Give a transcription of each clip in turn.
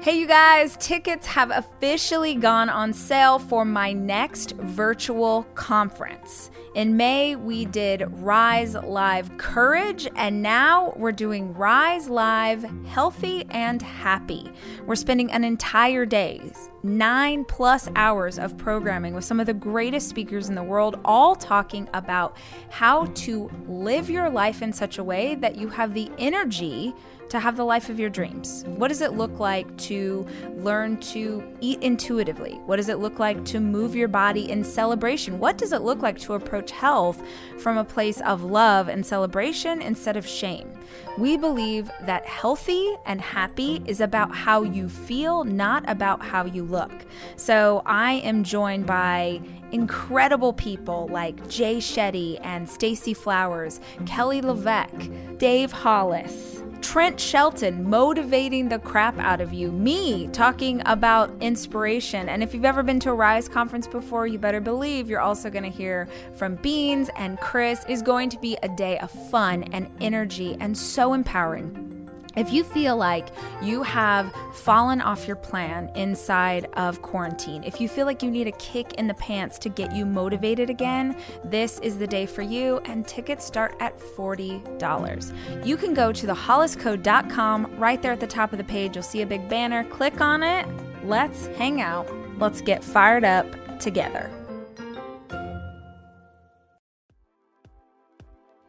Hey, you guys, tickets have officially gone on sale for my next virtual conference. In May, we did Rise Live Courage, and now we're doing Rise Live Healthy and Happy. We're spending an entire day, nine plus hours of programming with some of the greatest speakers in the world, all talking about how to live your life in such a way that you have the energy to have the life of your dreams? What does it look like to learn to eat intuitively? What does it look like to move your body in celebration? What does it look like to approach health from a place of love and celebration instead of shame? We believe that healthy and happy is about how you feel, not about how you look. So I am joined by incredible people like Jay Shetty and Stacy Flowers, Kelly LeVeque, Dave Hollis. Trent Shelton motivating the crap out of you, me talking about inspiration. And if you've ever been to a Rise conference before, you better believe you're also going to hear from Beans and Chris. is going to be a day of fun and energy and so empowering. If you feel like you have fallen off your plan inside of quarantine, if you feel like you need a kick in the pants to get you motivated again, this is the day for you, and tickets start at $40. You can go to theholliscode.com. Right there at the top of the page, you'll see a big banner. Click on it. Let's hang out. Let's get fired up together.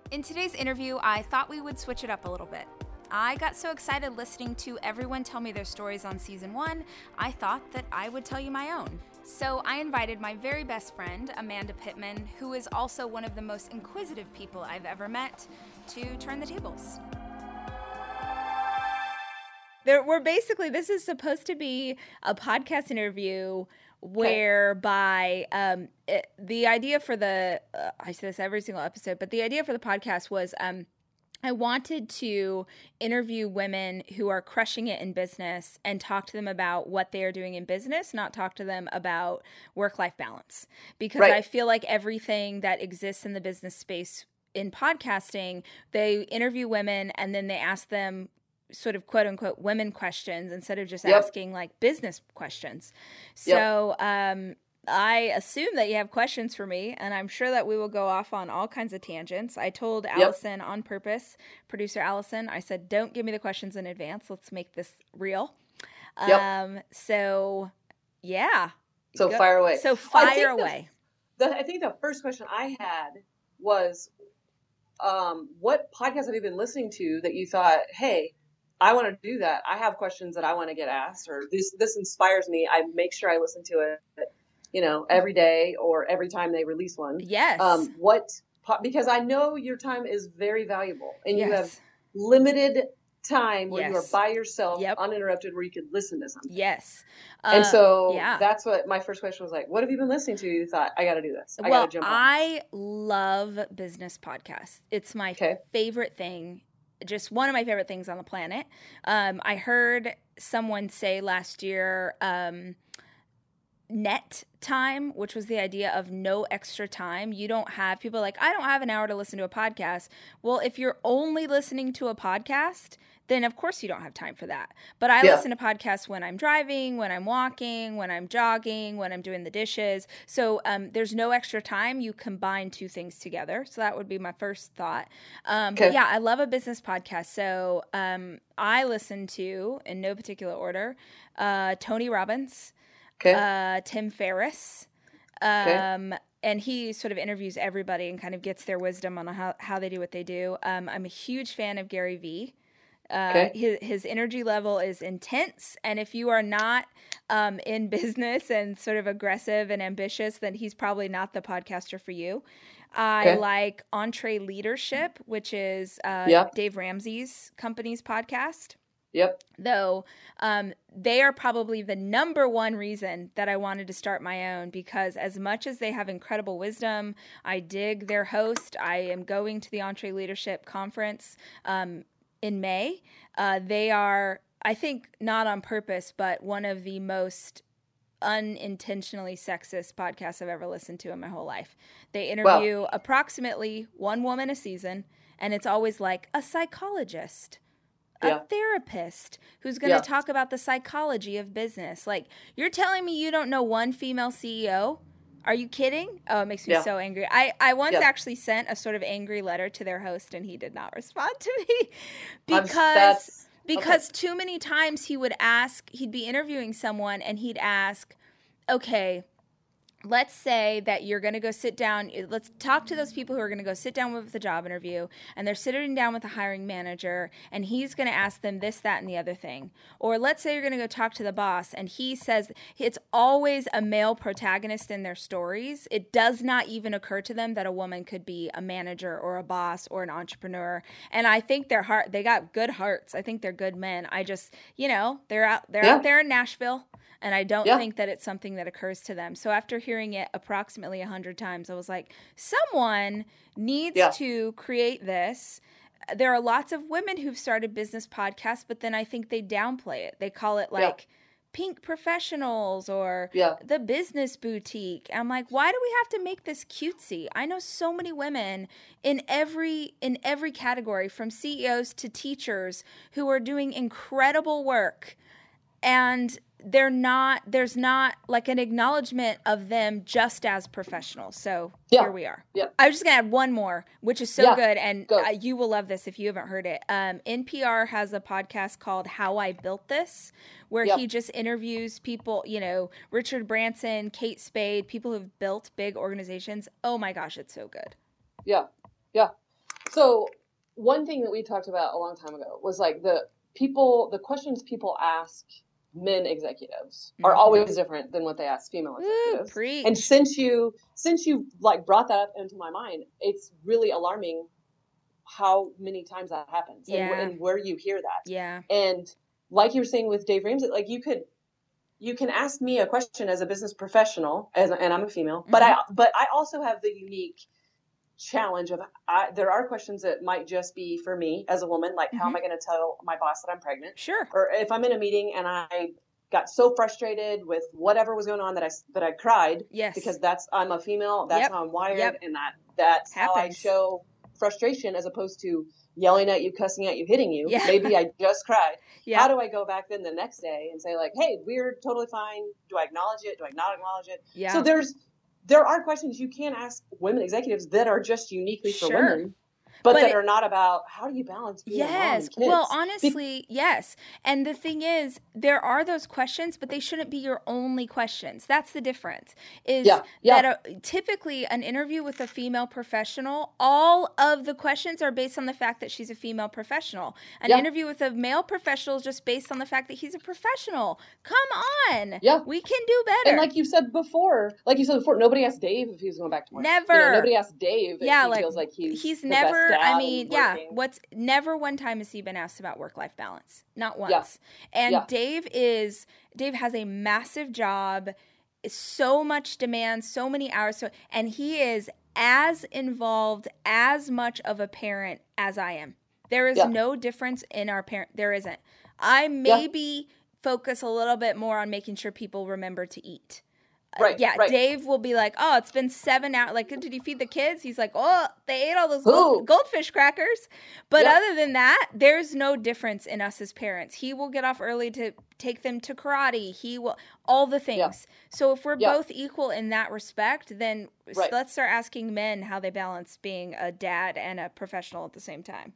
In today's interview, I thought we would switch it up a little bit. I got so excited listening to everyone tell me their stories on season one, I thought that I would tell you my own. So I invited my very best friend, Amanda Pittman, who is also one of the most inquisitive people I've ever met, to turn the tables. There, we're basically, this is supposed to be a podcast interview whereby um, it, the idea for the, uh, I say this every single episode, but the idea for the podcast was um, I wanted to interview women who are crushing it in business and talk to them about what they are doing in business, not talk to them about work life balance. Because right. I feel like everything that exists in the business space in podcasting, they interview women and then they ask them sort of quote unquote women questions instead of just yep. asking like business questions. So, yep. um, I assume that you have questions for me, and I'm sure that we will go off on all kinds of tangents. I told Allison yep. on purpose, producer Allison, I said, don't give me the questions in advance. Let's make this real. Yep. Um, so, yeah. So, go. fire away. So, fire away. The, the, I think the first question I had was um, what podcast have you been listening to that you thought, hey, I want to do that. I have questions that I want to get asked, or this this inspires me. I make sure I listen to it you know, every day or every time they release one. Yes. Um, what, because I know your time is very valuable and yes. you have limited time where yes. you are by yourself, yep. uninterrupted, where you could listen to something. Yes. And so yeah. that's what my first question was like. What have you been listening to? You thought I got to do this. I well, jump on. I love business podcasts. It's my okay. favorite thing. Just one of my favorite things on the planet. Um, I heard someone say last year. Um, net time, which was the idea of no extra time. You don't have people like, I don't have an hour to listen to a podcast. Well, if you're only listening to a podcast, then of course you don't have time for that. But I yeah. listen to podcasts when I'm driving, when I'm walking, when I'm jogging, when I'm doing the dishes. So um, there's no extra time. You combine two things together. So that would be my first thought. Um, okay. But yeah, I love a business podcast. So um, I listen to, in no particular order, uh, Tony Robbins. Okay. Uh, Tim Ferriss. Um, okay. And he sort of interviews everybody and kind of gets their wisdom on how, how they do what they do. Um, I'm a huge fan of Gary Vee. Uh, okay. his, his energy level is intense. And if you are not um, in business and sort of aggressive and ambitious, then he's probably not the podcaster for you. I okay. like EntreLeadership, which is uh, yep. Dave Ramsey's company's podcast. Yep. Though um, they are probably the number one reason that I wanted to start my own because, as much as they have incredible wisdom, I dig their host. I am going to the EntreLeadership Conference um, in May. Uh, they are, I think, not on purpose, but one of the most unintentionally sexist podcasts I've ever listened to in my whole life. They interview approximately one woman a season, and it's always like a psychologist a Yeah. therapist who's going to Yeah. talk about the psychology of business. Like, you're telling me you don't know one female CEO? Are you kidding? Oh, it makes me Yeah. so angry. I, I once actually sent a sort of angry letter to their host, and he did not respond to me because because too many times he would ask he'd be interviewing someone and he'd ask okay let's say that you're going to go sit down eh, let's talk to those people who are going to go sit down with the job interview and they're sitting down with the hiring manager and he's going to ask them this that and the other thing. Or let's say you're going to go talk to the boss and he says it's always a male protagonist in their stories. It does not even occur to them that a woman could be a manager or a boss or an entrepreneur. And i think their heart they got good hearts. I think they're good men. I just you know they're out they're Yeah. out there in nashville and I don't Yeah. think that it's something that occurs to them. So after hearing it approximately 100 times, I was like, someone needs Yeah. to create this. There are lots of women who've started business podcasts, but then I think they downplay it. They call it Yeah. like pink professionals or Yeah. the business boutique. I'm like, why do we have to make this cutesy? I know so many women in every in every category from CEOs to teachers who are doing incredible work and they're not there's not like an acknowledgement of them just as professionals so Yeah. here we are Yeah. i was just gonna add one more which is so Yeah. good and Go. uh, you will love this if you haven't heard it um, npr has a podcast called how i built this where Yep. he just interviews people you know richard branson kate spade people who've built big organizations oh my gosh it's so good Yeah, yeah. So one thing that we talked about a long time ago was like the people, the questions people ask men executives are Mhm. always different than what they ask female executives. preach. And since you since you like brought that up into my mind, it's really alarming how many times that happens and, Yeah. wh- and where you hear that. yeah And like you were saying with Dave Ramsey, like you could you can ask me a question as a business professional, as and I'm a female, but I but I also have the unique challenge of I, there are questions that might just be for me as a woman, like how am mm-hmm. I going to tell my boss that I'm pregnant, sure or if I'm in a meeting and I got so frustrated with whatever was going on that I that I cried yes because that's I'm a female, that's Yep. how I'm wired, Yep. and that that's how I show frustration as opposed to yelling at you, cussing at you, hitting you. Yeah. Maybe I just cried. yeah How do I go back then the next day and say like, "Hey, we're totally fine." Do I acknowledge it? Do I not acknowledge it? yeah So there's there are questions you can ask women executives that are just uniquely for Sure. women, but, But that it- are not about how do you balance being Yes. Well, honestly, yes. And the thing is, there are those questions, but they shouldn't be your only questions. That's the difference. Is Yeah, yeah. that a, typically an interview with a female professional, all of the questions are based on the fact that she's a female professional. An Yeah. interview with a male professional is just based on the fact that he's a professional. Come on. Yeah. We can do better. and like you said before, like you said before, nobody asked Dave if he was going back to work. You know, Never. nobody asked Dave. yeah, he like feels like he's he's best never. I mean, yeah. What's never one time has he been asked about work life balance? Not once. Yeah. And Yeah. Dave is Dave has a massive job, so much demand, so many hours, so and he is as involved, as much of a parent as I am. There is Yeah. no difference in our parent. There isn't. I maybe focus a little bit more on making sure people remember to eat. Uh, Right, yeah, right. Dave will be like, "Oh, it's been seven hours. Like, did you feed the kids?" He's like, "Oh, they ate all those gold, goldfish crackers." But Yep. other than that, there's no difference in us as parents. He will get off early to take them to karate. He will all the things. So if we're both equal in that respect, then Right. let's start asking men how they balance being a dad and a professional at the same time.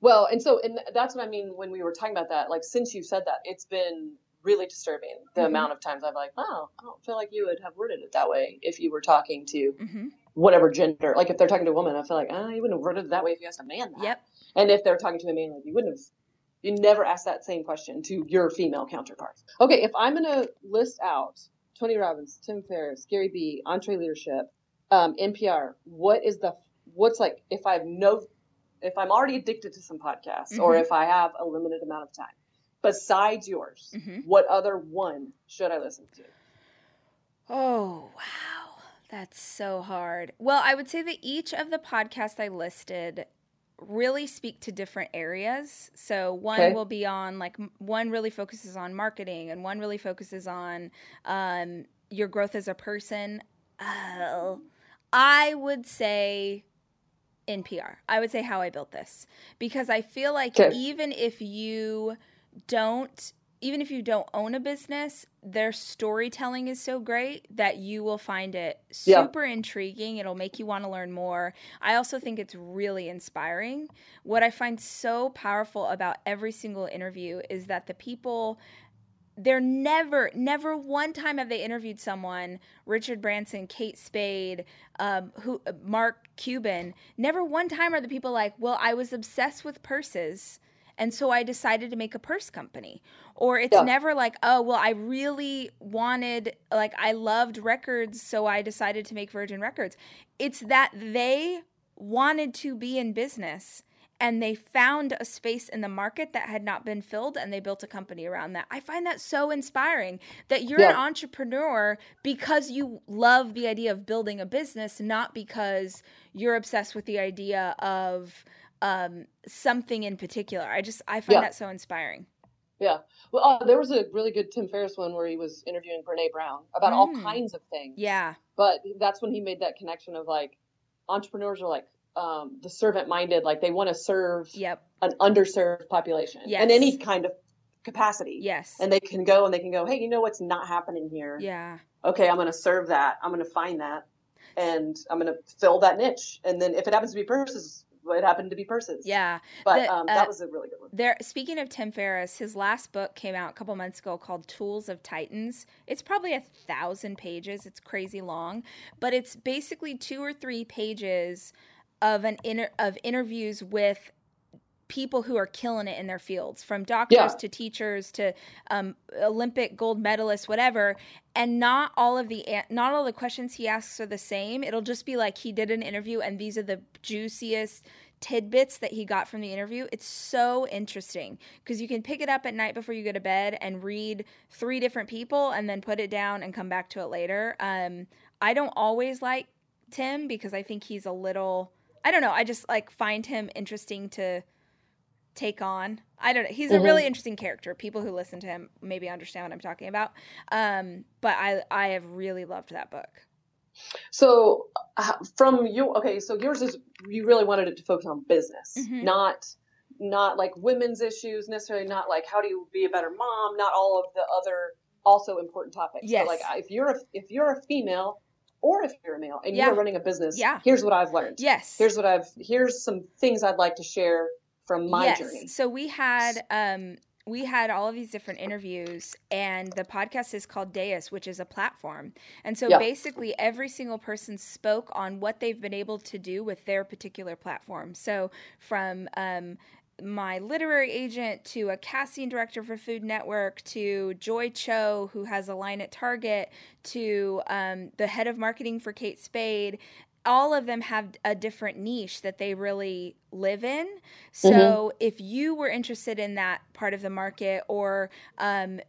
Well, and so and that's what I mean when we were talking about that. Like since you said that, it's been really disturbing the Mhm. amount of times I've like, oh, I don't feel like you would have worded it that way if you were talking to hmm whatever gender. Like if they're talking to a woman, I feel like, oh, you wouldn't have worded it that way if you asked a man that. Yep. And if they're talking to a man, like you wouldn't have. You never ask that same question to your female counterparts. Okay, if I'm gonna list out Tony Robbins, Tim Ferriss, Gary Vee, Entree Leadership, um, NPR, what is the what's like if I've no if I'm already addicted to some podcasts or Mhm. if I have a limited amount of time, besides yours, Mhm. what other one should I listen to? Oh, wow. That's so hard. Well, I would say that each of the podcasts I listed really speak to different areas. So one Okay. will be on like one really focuses on marketing and one really focuses on um, your growth as a person. Oh, I would say NPR. I would say how I built this because I feel like Okay. even if you don't even if you don't own a business, their storytelling is so great that you will find it Yeah. super intriguing. It'll make you want to learn more. I also think it's really inspiring. What I find so powerful about every single interview is that the people they're never, never one time have they interviewed someone, Richard Branson, Kate Spade, um, who, uh, Mark Cuban. Never one time are the people like, well, I was obsessed with purses. And so I decided to make a purse company. Or it's Yeah. never like, oh, well, I really wanted, like, I loved records, so I decided to make Virgin Records. It's that they wanted to be in business and they found a space in the market that had not been filled and they built a company around that. I find that so inspiring that you're an entrepreneur because you love the idea of building a business, not because you're obsessed with the idea of um, something in particular. I just I find Yeah. that so inspiring. Yeah. Well, uh, there was a really good Tim Ferriss one where he was interviewing Brene Brown about all Mm. kinds of things. Yeah. But that's when he made that connection of like entrepreneurs are like um, the servant minded, like they want to serve Yep. an underserved population Yes. in any kind of capacity. Yes. And they can go and they can go, hey, you know what's not happening here? yeah. Okay, I'm going to serve that. I'm going to find that. And I'm going to fill that niche. And then if it happens to be purses, it happened to be purses. Yeah. But The, um, uh, that was a really good one. There speaking of Tim Ferriss, his last book came out a couple months ago called Tools of Titans. It's probably a thousand pages. It's crazy long, but it's basically two or three pages of an inter- of interviews with people who are killing it in their fields from doctors Yeah. to teachers to um, olympic gold medalists whatever. And not all of the not all the questions he asks are the same. It'll just be like he did an interview and these are the juiciest tidbits that he got from the interview. It's so interesting because you can pick it up at night before you go to bed and read three different people and then put it down and come back to it later. Um, i don't always like tim because i think he's a little i don't know i just like find him interesting to take on. I don't know. He's a Mhm. really interesting character. People who listen to him maybe understand what I'm talking about. Um, but I I have really loved that book. So uh, from you, okay, so yours is you really wanted it to focus on business, Mhm. not not like women's issues necessarily, not like how do you be a better mom, not all of the other also important topics. Yes. So like if you're a if you're a female or if you're a male and Yeah. you're running a business, Yeah. here's what I've learned. Yes. Here's what I've here's some things I'd like to share from my yes. journey. So we had um we had all of these different interviews and the podcast is called DAIS, which is a platform. And so Yeah. basically every single person spoke on what they've been able to do with their particular platform. So from um my literary agent to a casting director for Food Network to Joy Cho, who has a line at Target, to um, the head of marketing for Kate Spade. All of them have a different niche that they really live in. So if you were interested in that part of the market or um,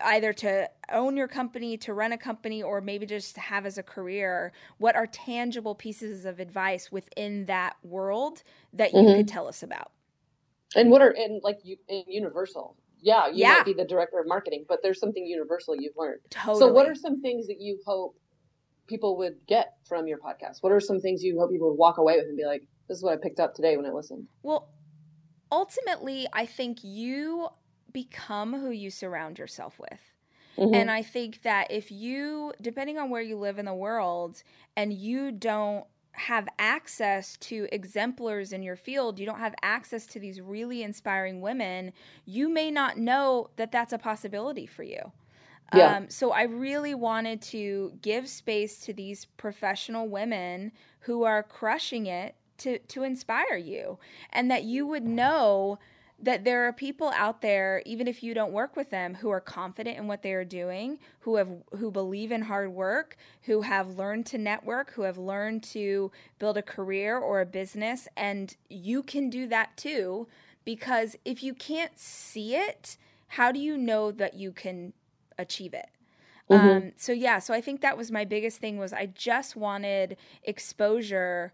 either to own your company, to run a company, or maybe just have as a career, what are tangible pieces of advice within that world that you Mhm. could tell us about? And what are and like you in Universal? Yeah, you Yeah. might be the director of marketing, but there's something universal you've learned. Totally. So, what are some things that you hope people would get from your podcast? What are some things you hope people would walk away with and be like, "This is what I picked up today when I listened." Well, ultimately, I think you become who you surround yourself with. Mhm. And I think that if you, depending on where you live in the world, and you don't have access to exemplars in your field, you don't have access to these really inspiring women, you may not know that that's a possibility for you. Yeah. Um, so I really wanted to give space to these professional women who are crushing it to to inspire you, and that you would know that there are people out there even if you don't work with them who are confident in what they are doing who have who believe in hard work who have learned to network who have learned to build a career or a business and you can do that too because if you can't see it how do you know that you can achieve it Mhm. um, so yeah so i think that was my biggest thing was i just wanted exposure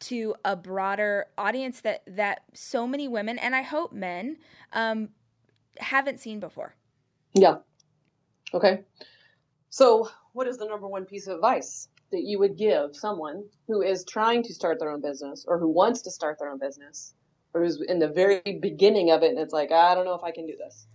to a broader audience that that so many women and I hope men um, haven't seen before. Yeah. Okay. So, what is the number one piece of advice that you would give someone who is trying to start their own business or who wants to start their own business or who's in the very beginning of it and it's like, I don't know if I can do this?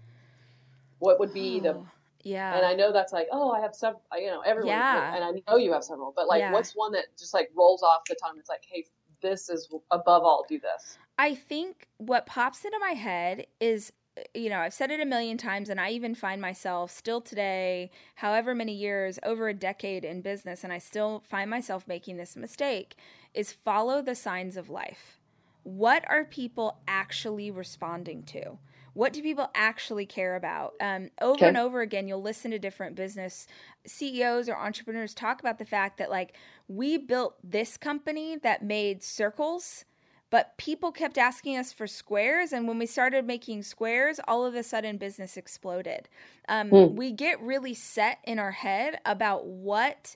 What would be the Oh, yeah. and I know that's like, oh, I have several, you know, everyone, Yeah. and I know you have several, but like, Yeah. what's one that just like rolls off the tongue? It's like, hey, this is above all, do this. I think what pops into my head is uh, you know, I've said it a million times and I even find myself still today, however many years, over a decade in business and I still find myself making this mistake is follow the signs of life. What are people actually responding to? What do people actually care about? Um, over Okay. and over again, you'll listen to different business CEOs or entrepreneurs talk about the fact that, like, we built this company that made circles, but people kept asking us for squares. And when we started making squares, all of a sudden business exploded. Um, Hmm. We get really set in our head about what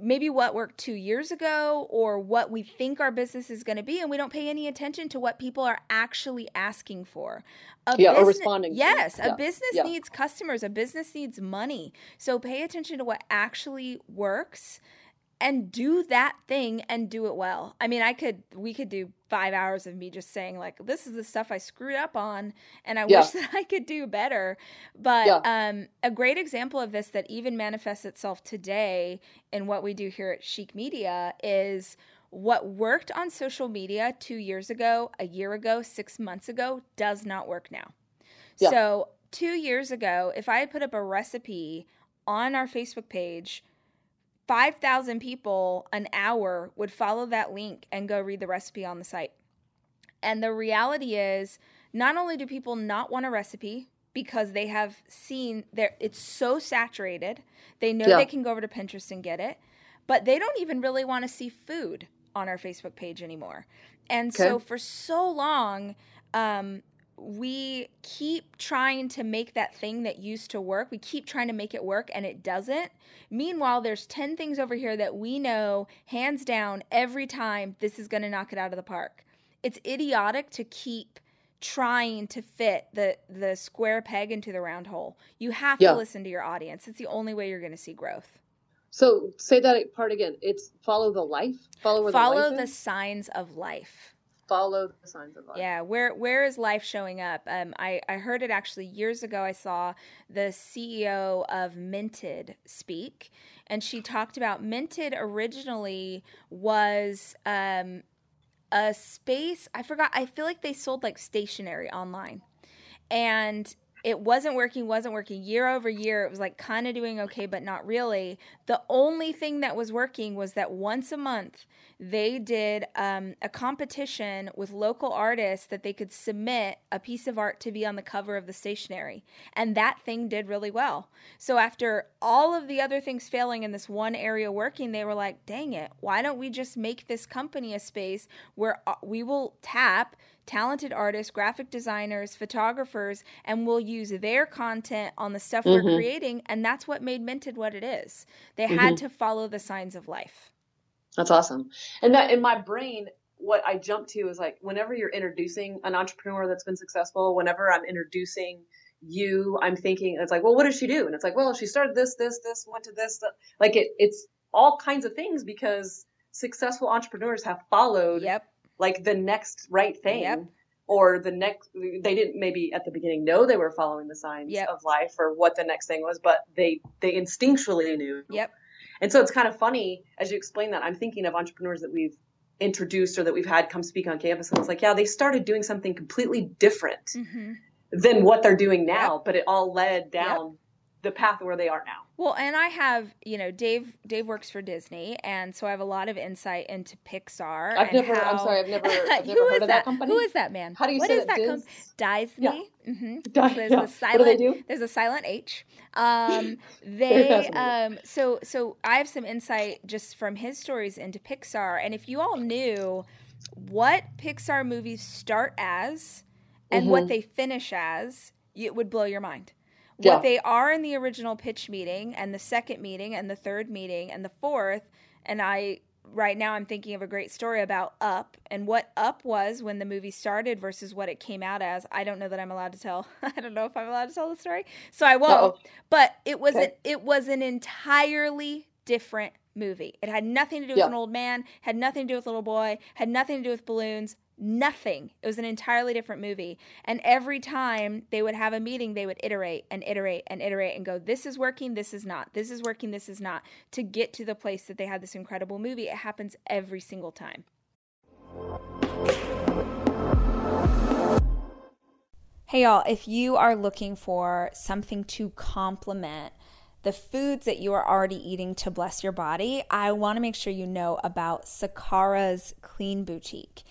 maybe what worked two years ago or what we think our business is going to be and we don't pay any attention to what people are actually asking for a Yeah, or business- responding to. yes Yeah, a business yeah. needs customers a business needs money so pay attention to what actually works and do that thing and do it well. I mean, I could we could do 5 hours of me just saying like this is the stuff I screwed up on and I Yeah. wish that I could do better. But Yeah. um a great example of this that even manifests itself today in what we do here at Chic Media is what worked on social media 2 years ago, a year ago, 6 months ago does not work now. Yeah. So, 2 years ago, if I had put up a recipe on our Facebook page, 5,000 people an hour would follow that link and go read the recipe on the site. And the reality is, not only do people not want a recipe because they have seen there it's so saturated, they know Yeah. they can go over to Pinterest and get it, but they don't even really want to see food on our Facebook page anymore. And so for so long, um, we keep trying to make that thing that used to work. We keep trying to make it work and it doesn't. Meanwhile, there's 10 things over here that we know hands down every time this is going to knock it out of the park. It's idiotic to keep trying to fit the the square peg into the round hole. You have Yeah. to listen to your audience. It's the only way you're going to see growth. So say that part again. It's follow the life. Follow where Follow the the signs of life. Follow the signs of life. Yeah, where where is life showing up? Um, I I heard it actually years ago. I saw the CEO of Minted speak, and she talked about Minted originally was um, a space. I forgot. I feel like they sold like stationery online, and it wasn't working. Wasn't working year over year. It was like kind of doing okay, but not really. The only thing that was working was that once a month they did um, a competition with local artists that they could submit a piece of art to be on the cover of the stationery. And that thing did really well. So after all of the other things failing in this one area working, they were like, dang it, why don't we just make this company a space where uh, we will tap talented artists, graphic designers, photographers, and we'll use their content on the stuff we're Mhm. creating. And that's what made Minted what it is. They had to follow the signs of life. That's awesome. And that in my brain, what I jump to is like whenever you're introducing an entrepreneur that's been successful, whenever I'm introducing you, I'm thinking it's like, well, what does she do? And it's like, well, she started this, this, this, went to this. Like it, it's all kinds of things because successful entrepreneurs have followed Yep. Like the next right thing. Yep. Or the next, they didn't maybe at the beginning know they were following the signs Yep. of life or what the next thing was, but they they instinctually knew. Yep. And so it's kind of funny as you explain that. I'm thinking of entrepreneurs that we've introduced or that we've had come speak on campus, and it's like, yeah, they started doing something completely different hmm than what they're doing now, but it all led down the path where they are now. Well, and I have, you know, Dave. Dave works for Disney, and so I have a lot of insight into Pixar. I've never. I'm sorry. I've never. I've never heard of that company. Who is that man? How do you What say is that? that? com- Disney. hmm Di- There's yeah. a What do silent. they do? There's a silent H. Um, they um, so so I have some insight just from his stories into Pixar, and if you all knew what Pixar movies start as and what Mhm. they finish as, it would blow your mind. Yeah. What they are in the original pitch meeting, and the second meeting, and the third meeting, and the fourth, and I right now I'm thinking of a great story about Up and what Up was when the movie started versus what it came out as. I don't know that I'm allowed to tell. I don't know if I'm allowed to tell the story, so I won't. Uh-oh. But it was Okay. an, it was an entirely different movie. It had nothing to do with Yeah. an old man, had nothing to do with a little boy, had nothing to do with balloons, nothing. It was an entirely different movie. And every time they would have a meeting, they would iterate and iterate and iterate and go, this is working, this is not, this is working, this is not, to get to the place that they had this incredible movie. It happens every single time. Hey, y'all, if you are looking for something to complement the foods that you are already eating to bless your body, I want to make sure you know about Sakara's Clean Boutique.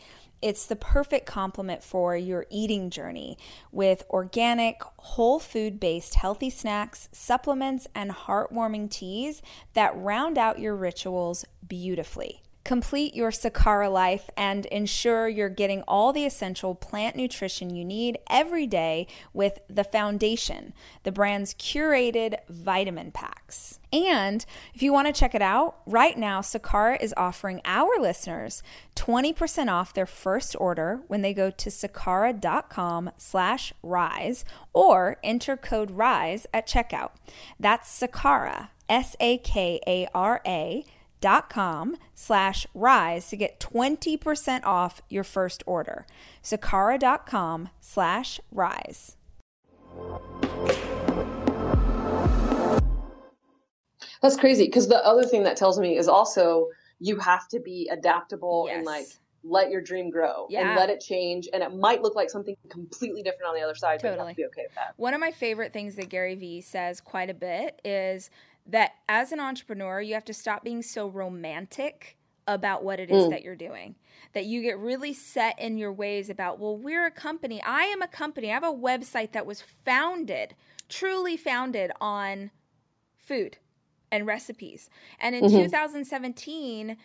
It's the perfect complement for your eating journey with organic, whole food based healthy snacks, supplements, and heartwarming teas that round out your rituals beautifully. Complete your Sakara life and ensure you're getting all the essential plant nutrition you need every day with The Foundation, the brand's curated vitamin packs. And if you want to check it out, right now Sakara is offering our listeners 20% off their first order when they go to sakara.com slash rise or enter code RISE at checkout. That's Sakara, S-A-K-A-R-A dot com slash rise to get 20% off your first order. Sakara.com slash rise. That's crazy because the other thing that tells me is also you have to be adaptable and like let your dream grow Yeah. and let it change and it might look like something completely different on the other side but you have Totally. to be okay with that. One of my favorite things that Gary Vee says quite a bit is that as an entrepreneur, you have to stop being so romantic about what it is mm. that you're doing. That you get really set in your ways about, well, we're a company. I am a company. I have a website that was founded, truly founded on food and recipes. And in mm-hmm. 2017,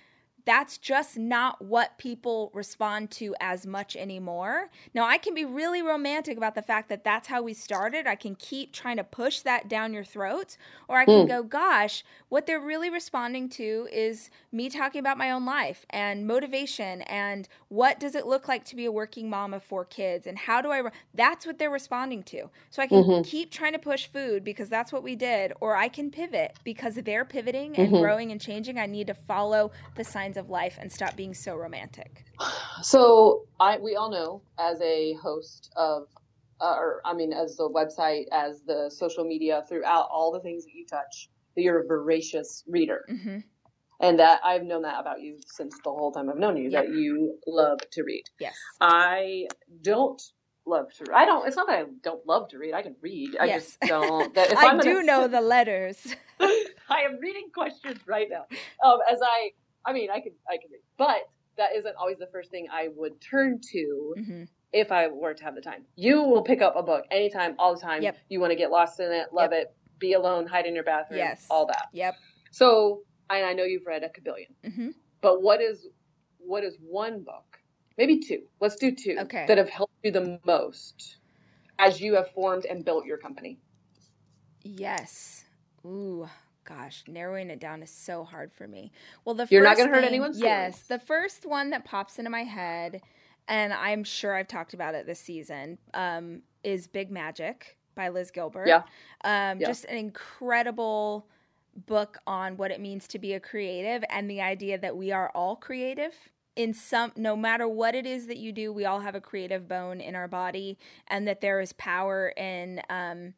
that's just not what people respond to as much anymore. Now, I can be really romantic about the fact that that's how we started. I can keep trying to push that down your throat, or I can mm. go, gosh, what they're really responding to is me talking about my own life and motivation and what does it look like to be a working mom of four kids and how do I. Re-? That's what they're responding to. So I can mm-hmm. keep trying to push food because that's what we did, or I can pivot because they're pivoting and mm-hmm. growing and changing. I need to follow the signs of life and stop being so romantic. So I we all know as a host of uh, or I mean as the website as the social media throughout all the things that you touch that you're a voracious reader. hmm And that I've known that about you since the whole time I've known you that you love to read. Yes. I don't love to. I don't. It's not that I don't love to read. I can read. I Yes. just don't. That if I I'm do gonna- know the letters. I am reading questions right now. Um, as I, I mean, I can, I can read, but that isn't always the first thing I would turn to hmm if I were to have the time. You will pick up a book anytime, all the time. Yep. You want to get lost in it, love it, be alone, hide in your bathroom, Yes. all that. Yep. So, and I know you've read a kabillion, hmm but what is, what is one book, maybe two? Let's do two Okay. that have helped you the most as you have formed and built your company. Yes. Ooh, gosh, narrowing it down is so hard for me. Well, the You're not gonna hurt thing- anyone's Yes, feelings. the first one that pops into my head, and I'm sure I've talked about it this season, um, is Big Magic by Liz Gilbert. Yeah. Um, Yeah. Just an incredible book on what it means to be a creative and the idea that we are all creative in some no matter what it is that you do we all have a creative bone in our body and that there is power in um,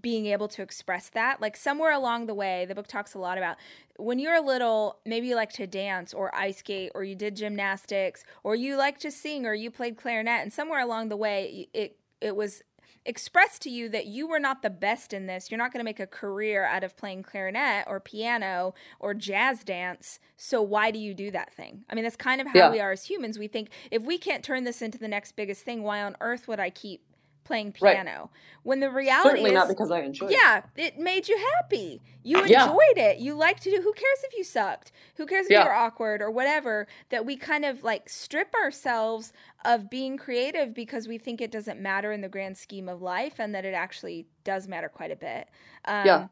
being able to express that like somewhere along the way the book talks a lot about when you're a little maybe you like to dance or ice skate or you did gymnastics or you like to sing or you played clarinet and somewhere along the way it it was expressed to you that you were not the best in this. You're not going to make a career out of playing clarinet or piano or jazz dance so why do you do that thing? I mean that's kind of how Yeah. we are as humans. We think if we can't turn this into the next biggest thing why on earth would i keep playing Right. piano when the reality Certainly is not because I enjoy it. yeah, it made you happy. You Yeah. enjoyed it. You liked to do. Who cares if you sucked? Who cares if Yeah. you were awkward or whatever? That we kind of like strip ourselves of being creative because we think it doesn't matter in the grand scheme of life, and that it actually does matter quite a bit. Um, Yeah.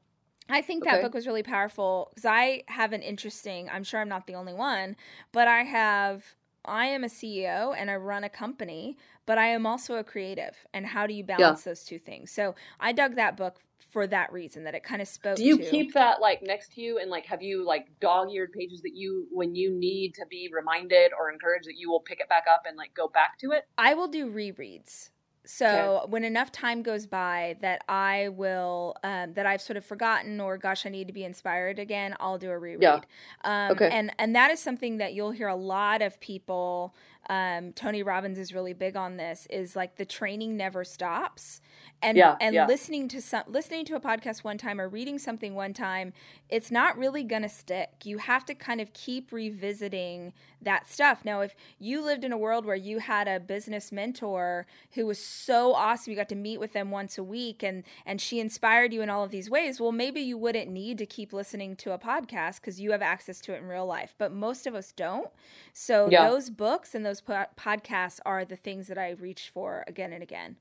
I think that Okay. book was really powerful because I have an interesting. I'm sure I'm not the only one, but I have. I am a CEO and I run a company, but I am also a creative. And how do you balance yeah. those two things? So I dug that book for that reason that it kind of spoke do you to. keep that like next to you and like have you like dog-eared pages that you when you need to be reminded or encouraged that you will pick it back up and like go back to it i will do rereads so okay. when enough time goes by that I will um, that I've sort of forgotten or gosh I need to be inspired again, I'll do a reread. Yeah. Um, okay. And and that is something that you'll hear a lot of people. Um, Tony Robbins is really big on this. Is like the training never stops and yeah, and yeah. listening to some listening to a podcast one time or reading something one time it's not really going to stick you have to kind of keep revisiting that stuff now if you lived in a world where you had a business mentor who was so awesome you got to meet with them once a week and and she inspired you in all of these ways well maybe you wouldn't need to keep listening to a podcast because you have access to it in real life but most of us don't so yeah. those books and those po- podcasts are the things that i reach for again and again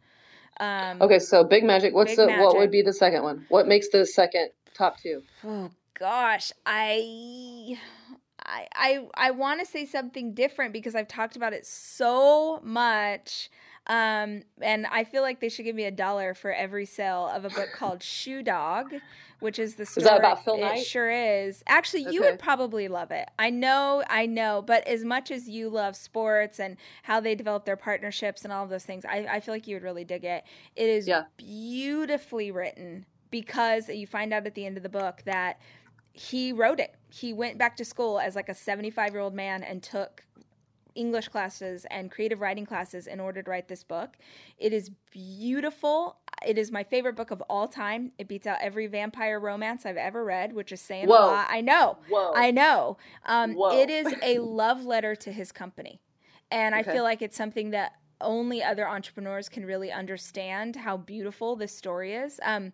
um, okay, so Big Magic. What's Big the Magic. what would be the second one? What makes the second top two? Oh gosh, I I I, I want to say something different because I've talked about it so much. Um, and I feel like they should give me a dollar for every sale of a book called Shoe Dog, which is the story. Is that about Phil Knight? It sure is. Actually, okay. you would probably love it. I know, I know. But as much as you love sports and how they develop their partnerships and all of those things, I, I feel like you would really dig it. It is yeah. beautifully written because you find out at the end of the book that he wrote it. He went back to school as like a 75 year old man and took English classes and creative writing classes in order to write this book. It is beautiful. It is my favorite book of all time. It beats out every vampire romance I've ever read, which is saying Whoa. a lot. I know. Whoa. I know. Um, Whoa. It is a love letter to his company. And okay. I feel like it's something that only other entrepreneurs can really understand how beautiful this story is. Um,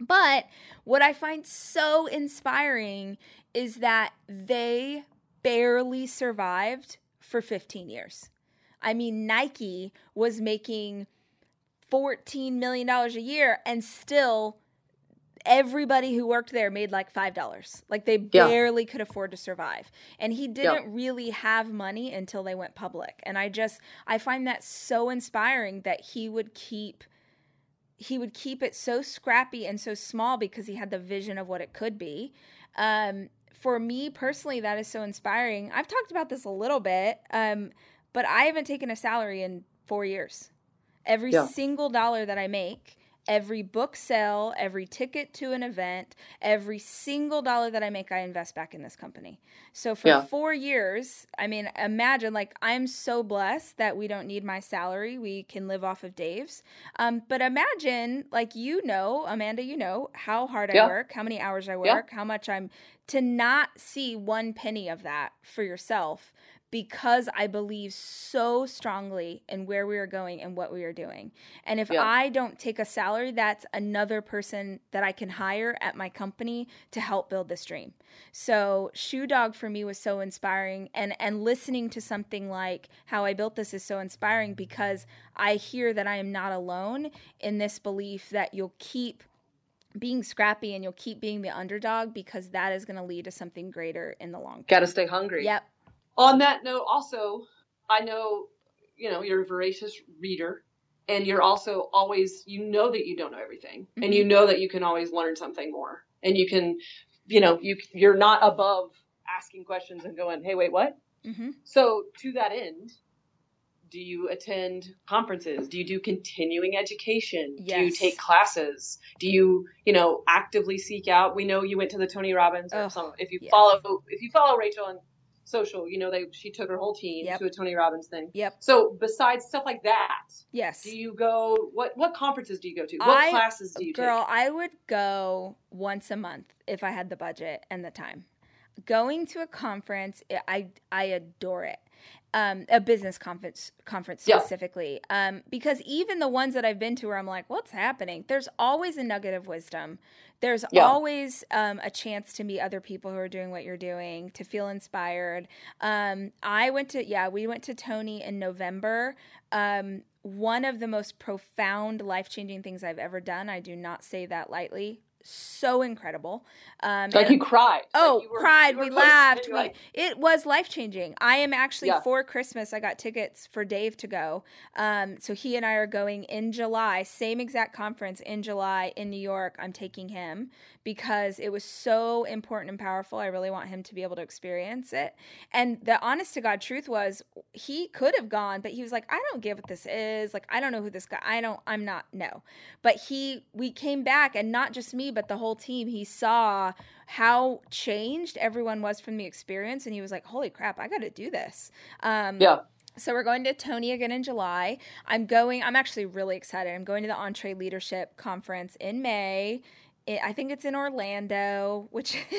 but what I find so inspiring is that they barely survived for 15 years. I mean, Nike was making $14 million a year and still everybody who worked there made like $5. Like they yeah. barely could afford to survive. And he didn't yeah. really have money until they went public. And I just I find that so inspiring that he would keep he would keep it so scrappy and so small because he had the vision of what it could be. Um, for me personally, that is so inspiring. I've talked about this a little bit, um, but I haven't taken a salary in four years. Every yeah. single dollar that I make every book sale, every ticket to an event, every single dollar that I make, I invest back in this company. So for yeah. four years, I mean, imagine like I'm so blessed that we don't need my salary. We can live off of Dave's. Um, but imagine, like, you know, Amanda, you know how hard yeah. I work, how many hours I work, yeah. how much I'm to not see one penny of that for yourself because I believe so strongly in where we are going and what we are doing. And if yeah. I don't take a salary, that's another person that I can hire at my company to help build this dream. So Shoe Dog for me was so inspiring and and listening to something like how I built this is so inspiring because I hear that I am not alone in this belief that you'll keep being scrappy and you'll keep being the underdog because that is going to lead to something greater in the long term. Got to stay hungry. Yep on that note, also, I know, you know, you're a voracious reader and you're also always, you know that you don't know everything mm-hmm. and you mm-hmm. know that you can always learn something more and you can, you know, you, you're not above asking questions and going, Hey, wait, what? Mm-hmm. So to that end, do you attend conferences? Do you do continuing education? Yes. Do you take classes? Do you, you know, actively seek out? We know you went to the Tony Robbins or oh, some, if you yes. follow, if you follow Rachel on social. You know, they she took her whole team yep. to a Tony Robbins thing. Yep. So besides stuff like that, yes. Do you go? What what conferences do you go to? What I, classes do you girl, take? Girl, I would go once a month if I had the budget and the time. Going to a conference, I I adore it um, a business conference conference specifically yeah. um, because even the ones that I've been to where I'm like, what's happening? There's always a nugget of wisdom. There's yeah. always um, a chance to meet other people who are doing what you're doing, to feel inspired. Um, I went to yeah, we went to Tony in November. Um, one of the most profound, life changing things I've ever done. I do not say that lightly so incredible. Um, like you cried. Oh, Like you were- cried. We laughed. We, like, it was life changing. I am actually Yeah. for Christmas. I got tickets for Dave to go. Um, so he and I are going in July, same exact conference in July in New York. I'm taking him because it was so important and powerful. I really want him to be able to experience it. And the honest to God truth was, he could have gone, but he was like, I don't get what this is. Like, I don't know who this guy. I don't. I'm not. No. But he, we came back, and not just me, but the whole team. He saw how changed everyone was from the experience, and he was like, "Holy crap, I got to do this." Um, yeah. so we're going to Tony again in July. I'm going. I'm actually really excited. I'm going to the EntreLeadership Conference in May. It, I think it's in Orlando, which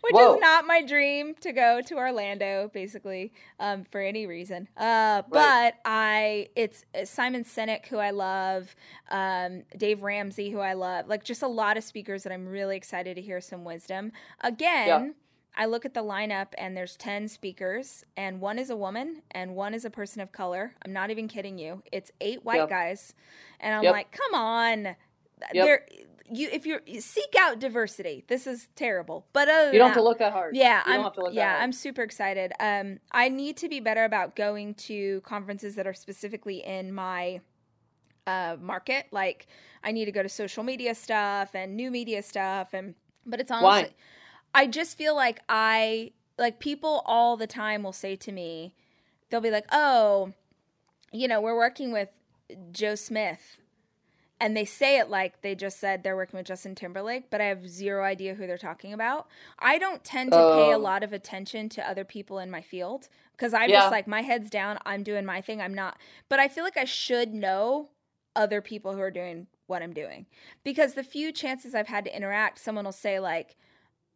which Whoa. is not my dream to go to Orlando, basically, um, for any reason. Uh, but I, it's it's Simon Sinek who I love, um, Dave Ramsey who I love, like just a lot of speakers that I'm really excited to hear some wisdom. Again, I look at the lineup and there's 10 speakers and one is a woman and one is a person of color. I'm not even kidding you. It's eight white Yep. guys. And I'm Yep. like, "Come on. Yep. There you if you're seek out diversity. This is terrible." But other You don't than have to look that hard. yeah, You I'm have to look that yeah. I'm super excited. Um, I need to be better about going to conferences that are specifically in my uh, market. Like, I need to go to social media stuff and new media stuff, and but it's honestly, Why? I just feel like I like people all the time will say to me, they'll be like, "Oh, you know, we're working with Joe Smith." And they say it like they just said they're working with Justin Timberlake, but I have zero idea who they're talking about. I don't tend to pay a Oh. lot of attention to other people in my field because I'm Yeah. just like my head's down. I'm doing my thing. I'm not, but I feel like I should know other people who are doing what I'm doing because the few chances I've had to interact, someone will say like,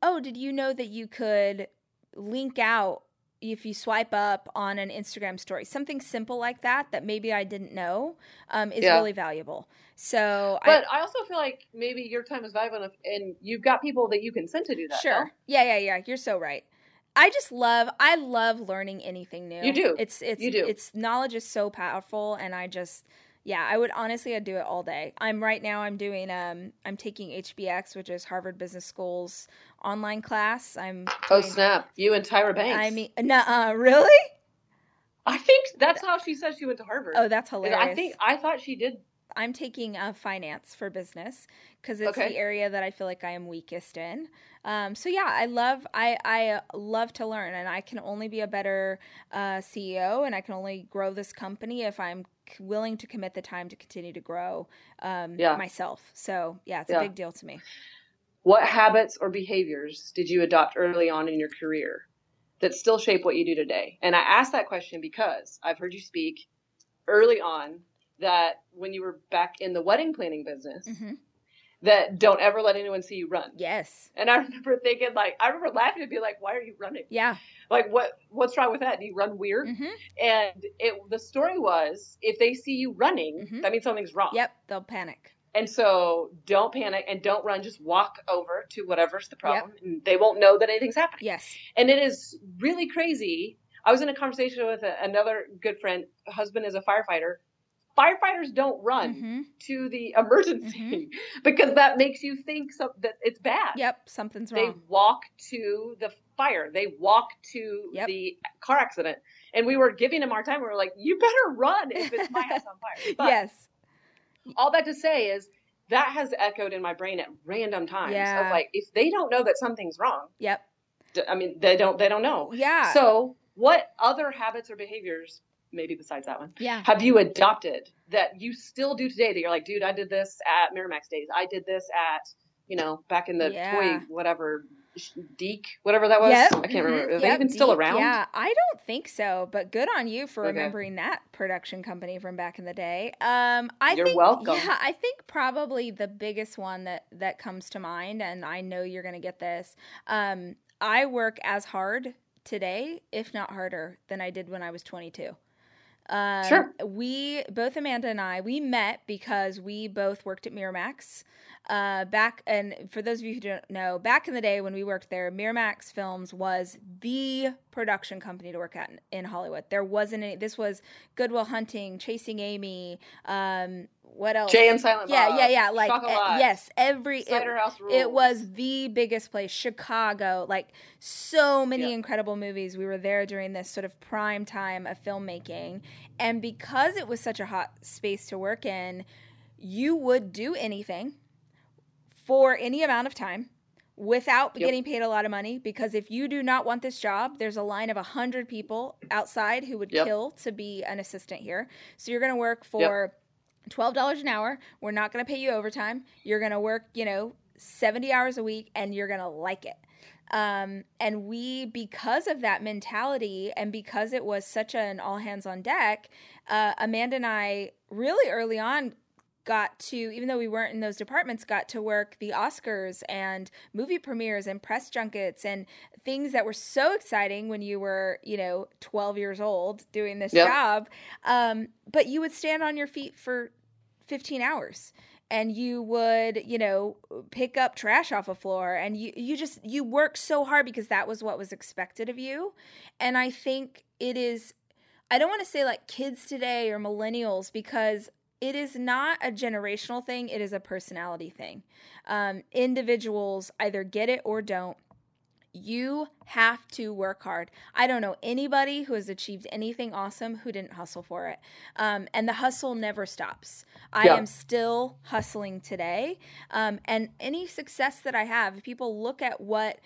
"Oh, did you know that you could link out if you swipe up on an Instagram story?" Something simple like that that maybe I didn't know um, is Yeah. really valuable. So, But I, also feel like maybe your time is valuable enough, and you've got people that you can send to do that. sure, no? yeah, yeah, yeah. You're so right. I just love I love learning anything new. You do. It's it's You do. it's knowledge is so powerful and I just yeah, I would honestly I'd do it all day. I'm right now I'm doing um I'm taking HBX, which is Harvard Business School's online class. I'm Oh snap! You and Tyra Banks. I mean no uh really? I think that's how she says she went to Harvard. Oh, that's hilarious. I think I thought she did. I'm taking uh, finance for business because it's Okay. the area that I feel like I am weakest in. Um, so yeah, I love I I love to learn, and I can only be a better uh, CEO, and I can only grow this company if I'm c- willing to commit the time to continue to grow um, Yeah. myself. So yeah, it's Yeah. a big deal to me. What habits or behaviors did you adopt early on in your career that still shape what you do today? And I ask that question because I've heard you speak early on that when you were back in the wedding planning business, hmm that don't ever let anyone see you run. Yes. And I remember thinking, like, I remember laughing and be like, "Why are you running? Yeah. Like, what? What's wrong with that? Do you run weird?" hmm And it, the story was, if they see you running, Mhm. that means something's wrong. Yep. They'll panic. And so, don't panic and don't run. Just walk over to whatever's the problem, and they won't know that anything's happening. Yes. And it is really crazy. I was in a conversation with a, another good friend. Husband is a firefighter. Firefighters don't run hmm to the emergency because that makes you think so, that it's bad. Yep. Something's wrong. They walk to the fire. They walk to Yep. the car accident. And we were giving him our time. We were like, "You better run if it's my house on fire." But yes. all that to say is that has echoed in my brain at random times. Yeah. Of like, if they don't know that something's wrong, Yep. I mean, they don't. They don't know. Yeah. So, what other habits or behaviors, maybe besides that one, yeah. have you adopted that you still do today? That you're like, dude, I did this at Miramax days. I did this at, you know, back in the Yeah. toy whatever, Deke, whatever that was. Yep. I can't remember. Are they Yep. even still around? Yeah, I don't think so, but good on you for Okay. remembering that production company from back in the day. Um, I You're think, welcome. Yeah, I think probably the biggest one that that comes to mind, and I know you're going to get this. Um, I work as hard today, if not harder, than I did when I was 22. Um, Sure. We both Amanda and I we met because we both worked at Miramax. Uh, back and for those of you who don't know, back in the day when we worked there, Miramax Films was the production company to work at in, in Hollywood. There wasn't any. This was Good Will Hunting, Chasing Amy, um, what else? Jay and Silent yeah, Bob. yeah, yeah. Like Chocolat. eh, yes, every it, Cider House Rules. it was the biggest place. Chicago, like so many Yeah. incredible movies. We were there during this sort of prime time of filmmaking, and because it was such a hot space to work in, you would do anything for any amount of time without Yep. getting paid a lot of money because if you do not want this job there's a line of 100 people outside who would Yep. kill to be an assistant here so you're going to work for $12 an hour. We're not going to pay you overtime. You're going to work you know 70 hours a week and you're going to like it. Um, and we because of that mentality and because it was such an all hands on deck uh, amanda and i really early on got to even though we weren't in those departments got to work the oscars and movie premieres and press junkets and things that were so exciting when you were you know 12 years old doing this Yep. job um, but you would stand on your feet for 15 hours and you would you know pick up trash off a floor and you you just you work so hard because that was what was expected of you and i think it is i don't want to say like kids today or millennials because it is not a generational thing it is a personality thing um, individuals either get it or don't you have to work hard. I don't know anybody who has achieved anything awesome who didn't hustle for it. Um, and the hustle never stops. I Yeah. am still hustling today. Um, and any success that I have, people look at what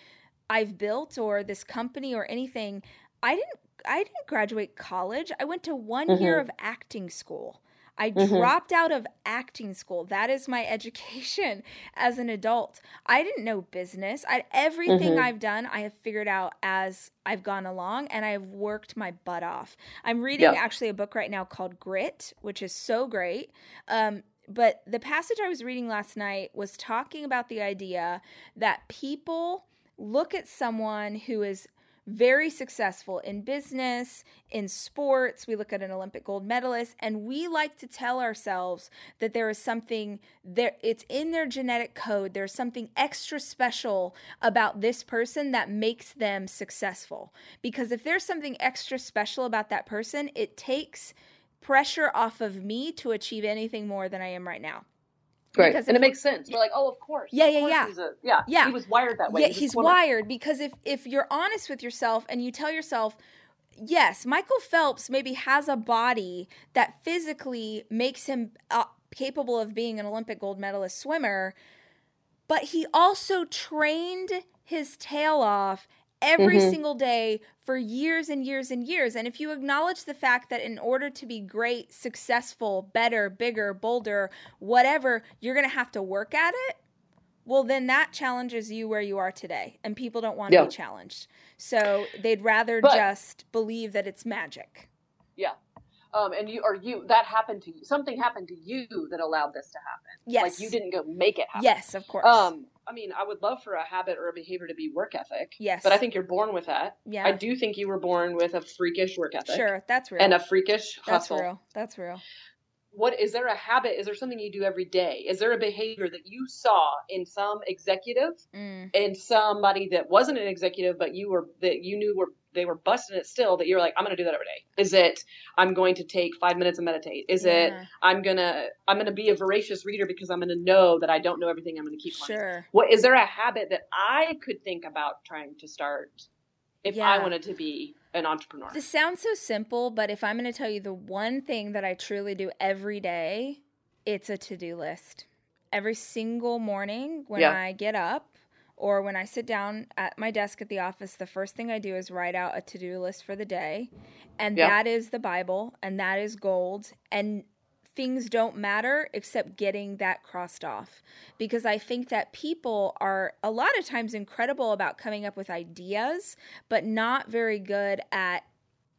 I've built or this company or anything, I didn't I didn't graduate college. I went to one year of acting school. I dropped out of acting school. That is my education as an adult. I didn't know business. I, everything I've done, I have figured out as I've gone along and I've worked my butt off. I'm reading Yeah. actually a book right now called Grit, which is so great. Um, but the passage I was reading last night was talking about the idea that people look at someone who is very successful in business, in sports. We look at an Olympic gold medalist, and we like to tell ourselves that there is something there, it's in their genetic code. There's something extra special about this person that makes them successful. Because if there's something extra special about that person, it takes pressure off of me to achieve anything more than I am right now. Because And it makes sense. We're like, oh, of course. Yeah, yeah, course yeah. He's a, yeah. Yeah. He was wired that way. Yeah, a he's wired because if if you're honest with yourself and you tell yourself, yes, Michael Phelps maybe has a body that physically makes him uh, capable of being an Olympic gold medalist swimmer, but he also trained his tail off every Mhm. single day for years and years and years. And if you acknowledge the fact that in order to be great, successful, better, bigger, bolder, whatever, you're going to have to work at it, well, then that challenges you where you are today. And people don't want to Yeah. be challenged. So they'd rather But- just believe that it's magic. Yeah. Um, and you or you that happened to you. Something happened to you that allowed this to happen. Yes. Like you didn't go make it happen. Yes, of course. Um, I mean, I would love for a habit or a behavior to be work ethic. yes. But I think you're born with that. yeah. I do think you were born with a freakish work ethic. Sure, that's real. And a freakish hustle. that's real. That's real. What is there a habit? Is there something you do every day? Is there a behavior that you saw in some executive Mm. and somebody that wasn't an executive, but you were that you knew were they were busting it still that you're like, I'm gonna do that every day. Is it I'm going to take five minutes and meditate? Is it I'm gonna I'm gonna be a voracious reader because I'm gonna know that I don't know everything. I'm gonna keep learning. Sure. What is there a habit that I could think about trying to start if I wanted to be an entrepreneur? This sounds so simple, but if I'm going to tell you the one thing that I truly do every day, it's a to do list. Every single morning when Yeah. I get up or when I sit down at my desk at the office, the first thing I do is write out a to do list for the day. And Yeah. that is the Bible and that is gold. And things don't matter except getting that crossed off because I think that people are a lot of times incredible about coming up with ideas, but not very good at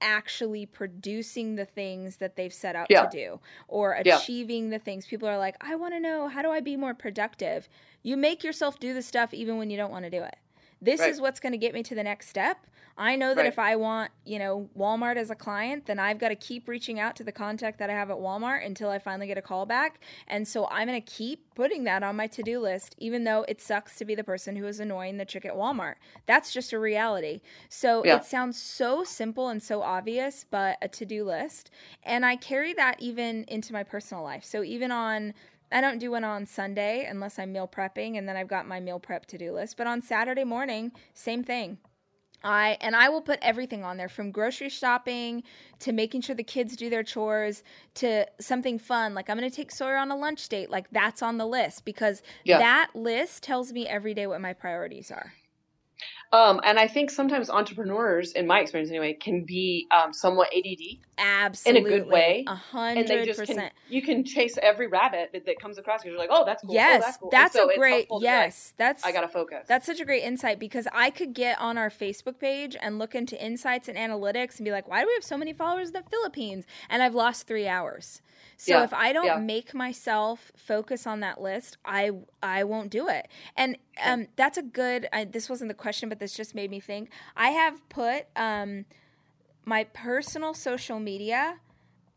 actually producing the things that they've set out Yeah. to do or Yeah. achieving the things. People are like, I want to know how do I be more productive? You make yourself do the stuff even when you don't want to do it. This Right. is what's going to get me to the next step. I know that Right. if I want, you know, Walmart as a client, then I've got to keep reaching out to the contact that I have at Walmart until I finally get a call back. And so I'm going to keep putting that on my to-do list even though it sucks to be the person who is annoying the chick at Walmart. That's just a reality. So Yeah. it sounds so simple and so obvious, but a to-do list. And I carry that even into my personal life. So even on I don't do one on Sunday unless I'm meal prepping and then I've got my meal prep to-do list. But on Saturday morning, same thing. I and I will put everything on there from grocery shopping to making sure the kids do their chores to something fun like I'm going to take Sawyer on a lunch date like that's on the list because Yeah. that list tells me every day what my priorities are. Um, and I think sometimes entrepreneurs, in my experience anyway, can be um, somewhat ADD, Absolutely. In a good way, A hundred percent. You can chase every rabbit that, that comes across. 'cause You're like, oh, that's cool. Yes, oh, that's cool. That's so a great to be like, yes. that's I gotta focus. That's such a great insight because I could get on our Facebook page and look into insights and analytics and be like, why do we have so many followers in the Philippines? And I've lost three hours. So Yeah, if I don't yeah. make myself focus on that list, I I won't do it. And um, that's a good. I, this wasn't the question, but this just made me think. I have put um, my personal social media,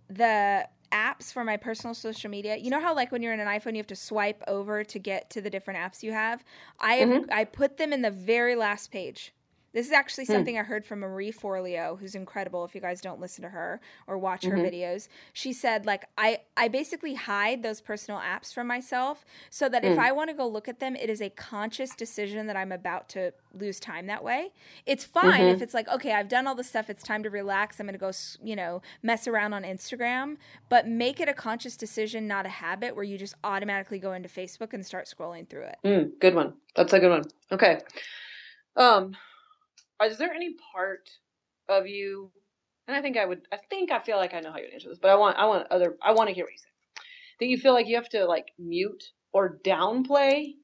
the apps for my personal social media. You know how like when you're in an iPhone, you have to swipe over to get to the different apps you have. I have, Mm-hmm. I put them in the very last page. This is actually Hmm. something I heard from Marie Forleo, who's incredible. If you guys don't listen to her or watch Mm-hmm. her videos, she said like I I basically hide those personal apps from myself so that Hmm. if I want to go look at them, it is a conscious decision that I'm about to lose time that way. It's fine Mm-hmm. if it's like okay, I've done all this stuff. It's time to relax. I'm going to go you know mess around on Instagram, but make it a conscious decision, not a habit where you just automatically go into Facebook and start scrolling through it. Mm, good one. That's a good one. Okay. Um, is there any part of you? And I think I would. I think I feel like I know how you would answer this, but I want. I want other. I want to hear what you say. That you feel like you have to like mute or downplay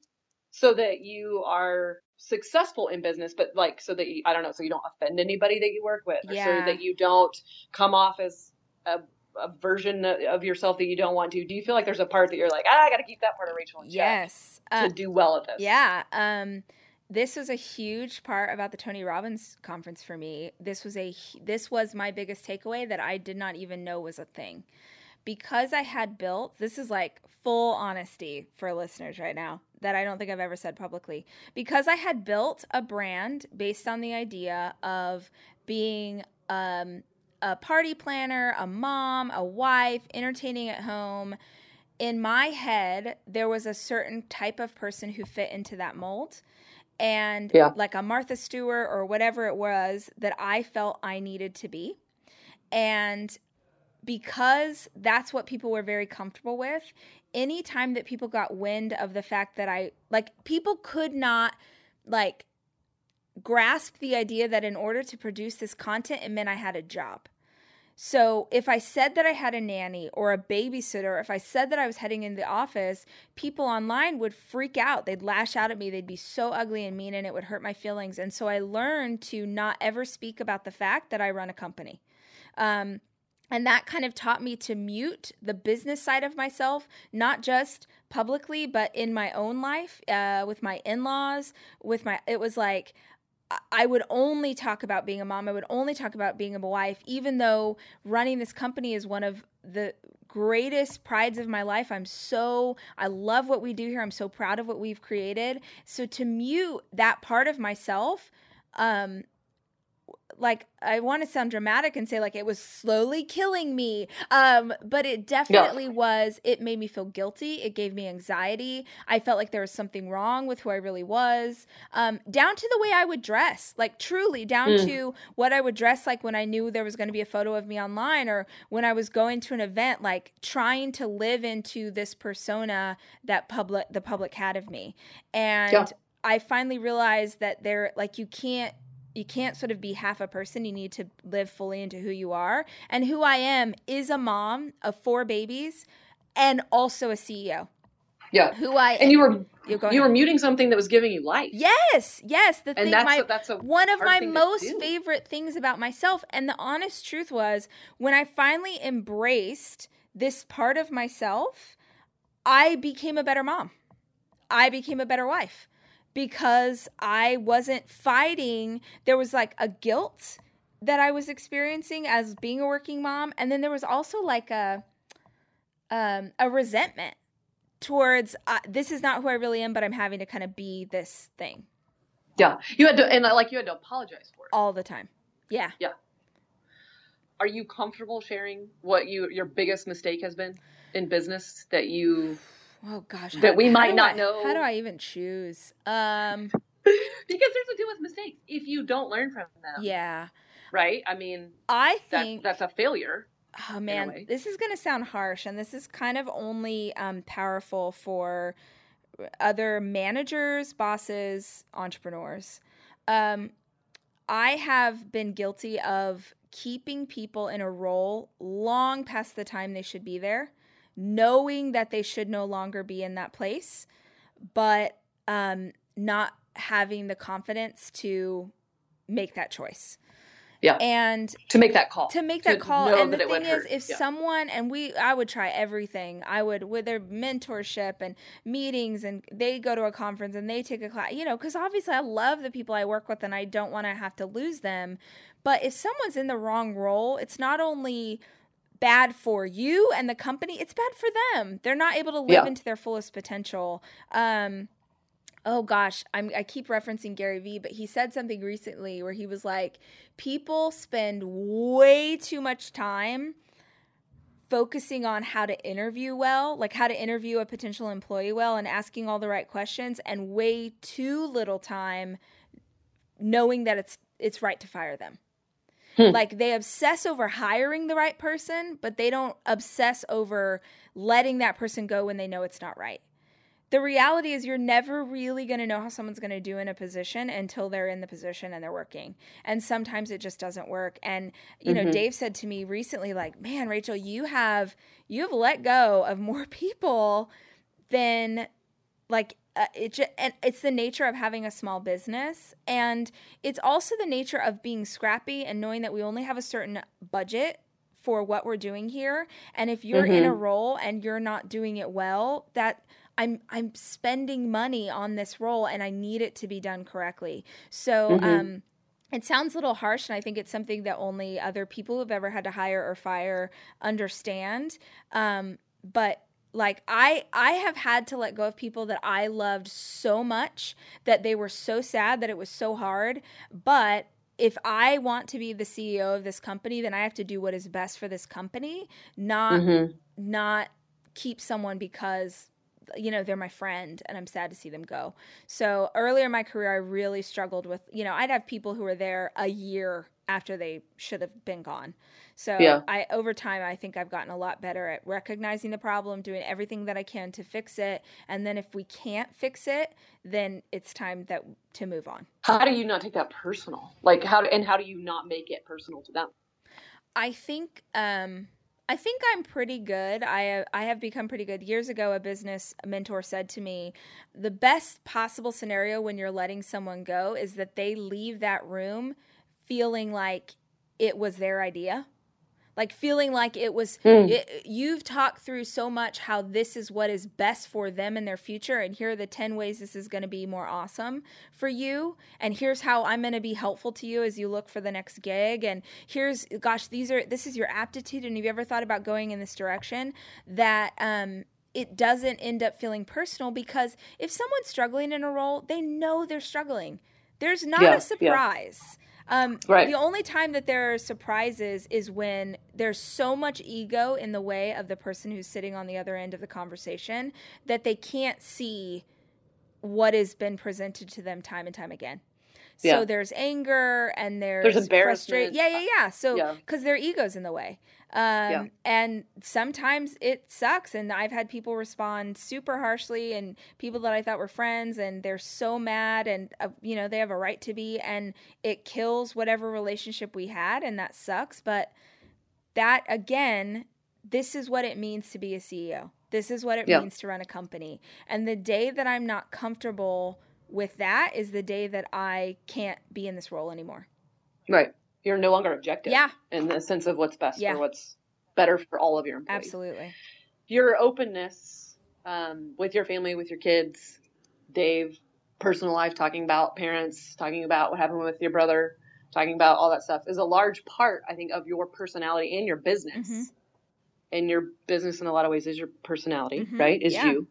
so that you are successful in business, but like so that you, I don't know, so you don't offend anybody that you work with, or so that you don't come off as a, a version of yourself that you don't want to. Do you feel like there's a part that you're like, ah, I got to keep that part of Rachel in check Yes. Uh, to do well at this? Yeah. Um, this was a huge part about the Tony Robbins conference for me. This was a this was my biggest takeaway that I did not even know was a thing. Because I had built, this is like full honesty for listeners right now that I don't think I've ever said publicly. Because I had built a brand based on the idea of being um, a party planner, a mom, a wife, entertaining at home, in my head, there was a certain type of person who fit into that mold. And Yeah. like a Martha Stewart or whatever it was that I felt I needed to be. And because that's what people were very comfortable with, anytime that people got wind of the fact that I, like, people could not, like, grasp the idea that in order to produce this content, it meant I had a job. So if I said that I had a nanny or a babysitter, if I said that I was heading into the office, people online would freak out. They'd lash out at me. They'd be so ugly and mean, and it would hurt my feelings. And so I learned to not ever speak about the fact that I run a company. Um, and that kind of taught me to mute the business side of myself, not just publicly, but in my own life, uh, with my in laws, with my, it was like, I- would only talk about being a mom. I would only talk about being a wife, even though running this company is one of the greatest prides of my life. I'm so, I love what we do here. I'm so proud of what we've created. So to mute that part of myself, um, like I want to sound dramatic and say like it was slowly killing me. Um, but it definitely was. It made me feel guilty. It gave me anxiety. I felt like there was something wrong with who I really was. Um, down to the way I would dress, like truly down Mm. to what I would dress like when I knew there was going to be a photo of me online or when I was going to an event, like trying to live into this persona that public the public had of me. And Yeah. I finally realized that there like you can't you can't sort of be half a person. You need to live fully into who you are. And who I am is a mom of four babies and also a CEO. Yeah. Who I And you were You you were muting something that was giving you life. Yes, yes. The And thing that's my a, that's a one of my most favorite things about myself and the honest truth was when I finally embraced this part of myself, I became a better mom. I became a better wife because I wasn't fighting. There was like a guilt that I was experiencing as being a working mom, and then there was also like a um, a resentment towards uh, this is not who I really am, but I'm having to kind of be this thing. Yeah, you had to, and like you had to apologize for it all the time. Yeah, yeah. Are you comfortable sharing what you your biggest mistake has been in business that you? Oh gosh, that how, we might not I, know. How do I even choose? Um, because there's a deal with mistakes. If you don't learn from them, yeah, right. I mean, I think that, that's a failure. Oh man, this is going to sound harsh, and this is kind of only um, powerful for other managers, bosses, entrepreneurs. Um, I have been guilty of keeping people in a role long past the time they should be there, knowing that they should no longer be in that place, but um, not having the confidence to make that choice. Yeah. And to make that call. To make that call. And the thing is, if yeah. someone, and we, I would try everything. I would, with their mentorship and meetings, and they go to a conference and they take a class, you know, because obviously I love the people I work with and I don't want to have to lose them. But if someone's in the wrong role, it's not only bad for you and the company, it's bad for them. They're not able to live yeah. into their fullest potential. Um, oh gosh, I'm, I keep referencing Gary Vee, but he said something recently where he was like, people spend way too much time focusing on how to interview well, like how to interview a potential employee well and asking all the right questions, and way too little time knowing that it's it's right to fire them. Hmm. Like they obsess over hiring the right person, but they don't obsess over letting that person go when they know it's not right the reality is you're never really going to know how someone's going to do in a position until they're in the position and they're working and sometimes it just doesn't work and you mm-hmm. know dave said to me recently like man rachel you have you have let go of more people than like uh, it just, and it's the nature of having a small business and it's also the nature of being scrappy and knowing that we only have a certain budget for what we're doing here and if you're mm-hmm. in a mm-hmm. role and you're not doing it well that I'm I'm spending money on this role and I need it to be done correctly. So mm-hmm. um it sounds a little harsh, and I think it's something that only other people who've ever had to hire or fire understand. Um, but like I I have had to let go of people that I loved so much that they were so sad that it was so hard. But if I want to be the CEO of this company, then I have to do what is best for this company, not mm-hmm. not keep someone because you know, they're my friend and I'm sad to see them go. So earlier in my career, I really struggled with, you know, I'd have people who were there a year after they should have been gone. So yeah. I over time I think I've gotten a lot better at recognizing the problem, doing everything that I can to fix it, and then if we can't fix it, then it's time that to move on. How do you not take that personal? Like how and how do you not make it personal to them? I think um I think I'm pretty good. I I have become pretty good. Years ago, a business mentor said to me, "The best possible scenario when you're letting someone go is that they leave that room feeling like it was their idea." like feeling like it was mm. it, you've talked through so much how this is what is best for them in their future and here are the 10 ways this is going to be more awesome for you and here's how i'm going to be helpful to you as you look for the next gig and here's gosh these are this is your aptitude and have you ever thought about going in this direction that um it doesn't end up feeling personal because if someone's struggling in a role they know they're struggling there's not yeah, a surprise yeah um, right. The only time that there are surprises is when there's so much ego in the way of the person who's sitting on the other end of the conversation that they can't see what has been presented to them time and time again. Yeah. So there's anger and there's, there's embarrassment. Yeah, yeah, yeah. So because yeah. their ego's in the way. Um, yeah. And sometimes it sucks. And I've had people respond super harshly, and people that I thought were friends, and they're so mad, and uh, you know they have a right to be, and it kills whatever relationship we had, and that sucks. But that again, this is what it means to be a CEO. This is what it yeah. means to run a company. And the day that I'm not comfortable with that is the day that I can't be in this role anymore. Right you're no longer objective. Yeah. In the sense of what's best yeah. for what's better for all of your employees. Absolutely. Your openness um, with your family, with your kids, Dave, personal life, talking about parents, talking about what happened with your brother, talking about all that stuff is a large part, I think, of your personality and your business. Mm-hmm. And your business, in a lot of ways, is your personality, mm-hmm. right? Is yeah. you.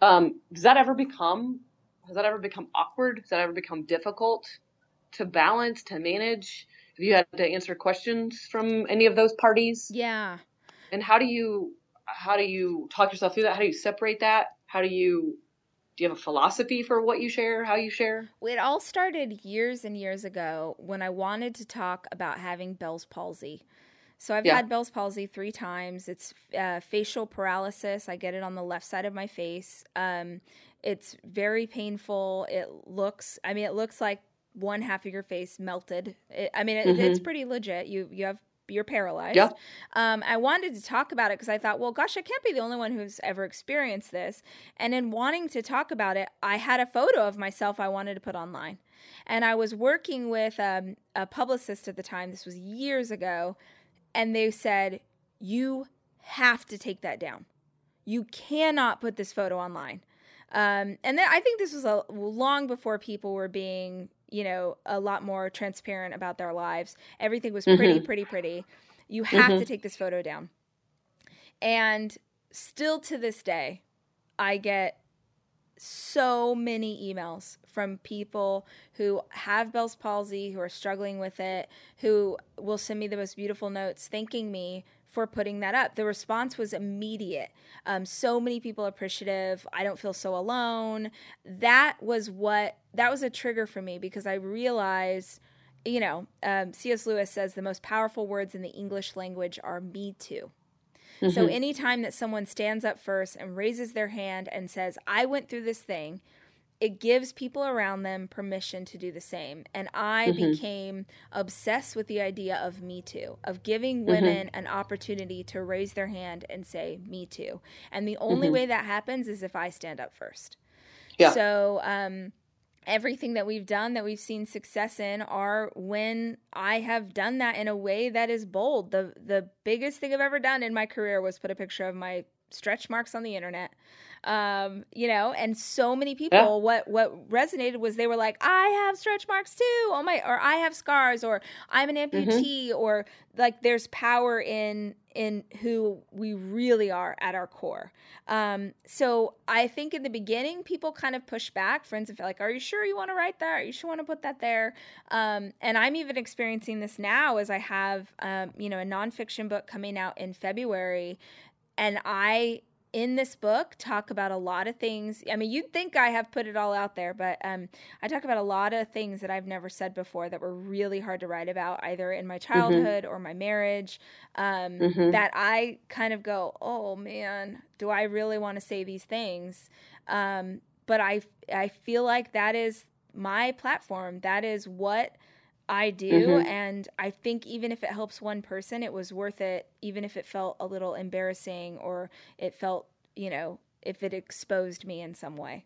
Um, does that ever become? Has that ever become awkward? Has that ever become difficult to balance, to manage? Have you had to answer questions from any of those parties? Yeah. And how do you how do you talk yourself through that? How do you separate that? How do you do you have a philosophy for what you share, how you share? It all started years and years ago when I wanted to talk about having Bell's palsy. So I've yeah. had Bell's palsy three times. It's uh, facial paralysis. I get it on the left side of my face. Um, it's very painful. It looks, I mean, it looks like one half of your face melted. It, I mean, it, mm-hmm. it's pretty legit. You you have you're paralyzed. Yeah. Um, I wanted to talk about it because I thought, well, gosh, I can't be the only one who's ever experienced this. And in wanting to talk about it, I had a photo of myself I wanted to put online. And I was working with um, a publicist at the time. This was years ago. And they said, you have to take that down. You cannot put this photo online. Um, and then I think this was a, long before people were being you know, a lot more transparent about their lives. Everything was pretty, mm-hmm. pretty, pretty. You have mm-hmm. to take this photo down. And still to this day, I get so many emails from people who have Bell's palsy, who are struggling with it, who will send me the most beautiful notes thanking me for putting that up. The response was immediate. Um, so many people appreciative. I don't feel so alone. That was what that was a trigger for me because I realized, you know, um, C.S. Lewis says the most powerful words in the English language are "me too." Mm-hmm. So anytime that someone stands up first and raises their hand and says, "I went through this thing," it gives people around them permission to do the same. And I mm-hmm. became obsessed with the idea of Me Too, of giving mm-hmm. women mm-hmm. an opportunity to raise their hand and say, Me Too. And the only mm-hmm. way that happens is if I stand up first. Yeah. So, um, everything that we've done that we've seen success in are when I have done that in a way that is bold. The the biggest thing I've ever done in my career was put a picture of my stretch marks on the internet um, you know, and so many people yeah. what what resonated was they were like, I have stretch marks too. Oh my or I have scars or I'm an mm-hmm. amputee mm-hmm. or like there's power in in who we really are at our core. Um, so I think in the beginning, people kind of push back. Friends and like, "Are you sure you want to write that? Are you sure want to put that there?" Um, and I'm even experiencing this now as I have, um, you know, a nonfiction book coming out in February, and I in this book talk about a lot of things. I mean, you'd think I have put it all out there, but um, I talk about a lot of things that I've never said before that were really hard to write about, either in my mm-hmm. childhood mm-hmm. or my marriage. Um, mm-hmm. That I kind of go, oh man, do I really want to say these things? Um, but I I feel like that is my platform. That is what I do. Mm-hmm. And I think even if it helps one person, it was worth it, even if it felt a little embarrassing or it felt, you know, if it exposed me in some way.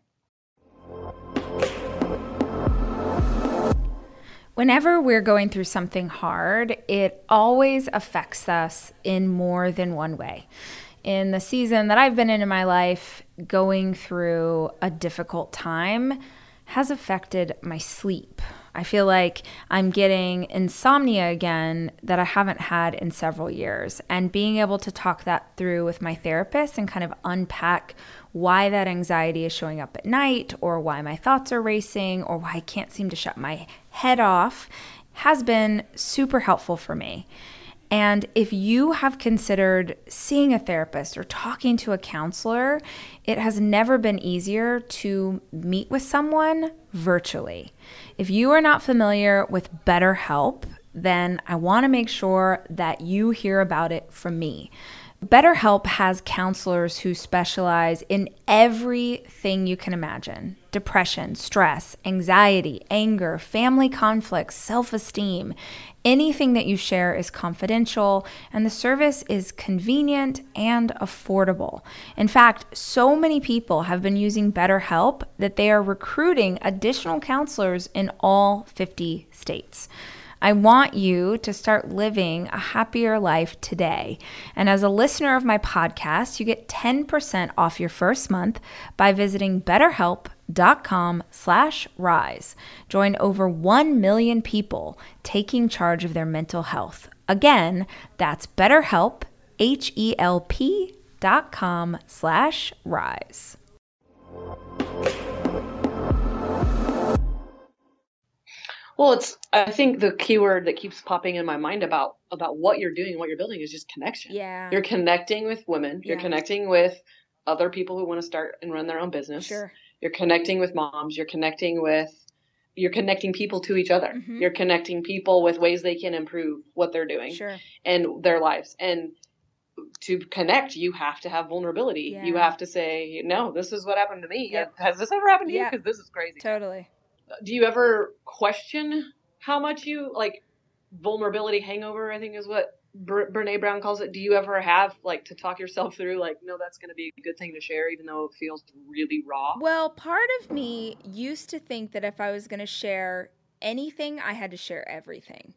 Whenever we're going through something hard, it always affects us in more than one way. In the season that I've been in in my life, going through a difficult time has affected my sleep, I feel like I'm getting insomnia again that I haven't had in several years. And being able to talk that through with my therapist and kind of unpack why that anxiety is showing up at night or why my thoughts are racing or why I can't seem to shut my head off has been super helpful for me. And if you have considered seeing a therapist or talking to a counselor, it has never been easier to meet with someone virtually. If you are not familiar with BetterHelp, then I want to make sure that you hear about it from me. BetterHelp has counselors who specialize in everything you can imagine depression, stress, anxiety, anger, family conflicts, self esteem. Anything that you share is confidential, and the service is convenient and affordable. In fact, so many people have been using BetterHelp that they are recruiting additional counselors in all 50 states. I want you to start living a happier life today. And as a listener of my podcast, you get 10% off your first month by visiting betterhelp.com slash rise. Join over 1 million people taking charge of their mental health. Again, that's betterhelp, H-E-L-P dot com slash rise. Well, it's I think the keyword that keeps popping in my mind about about what you're doing and what you're building is just connection. Yeah. You're connecting with women. Yeah. You're connecting with other people who want to start and run their own business. Sure. You're connecting with moms. You're connecting with you're connecting people to each other. Mhm. You're connecting people with ways they can improve what they're doing Sure. and their lives. And to connect, you have to have vulnerability. Yeah. You have to say, "No, this is what happened to me. Yep. Has this ever happened to you? Yeah. Because this is crazy." Totally. Do you ever question how much you like vulnerability hangover i think is what Bre- Brené Brown calls it do you ever have like to talk yourself through like no that's going to be a good thing to share even though it feels really raw Well, part of me used to think that if I was going to share anything, I had to share everything.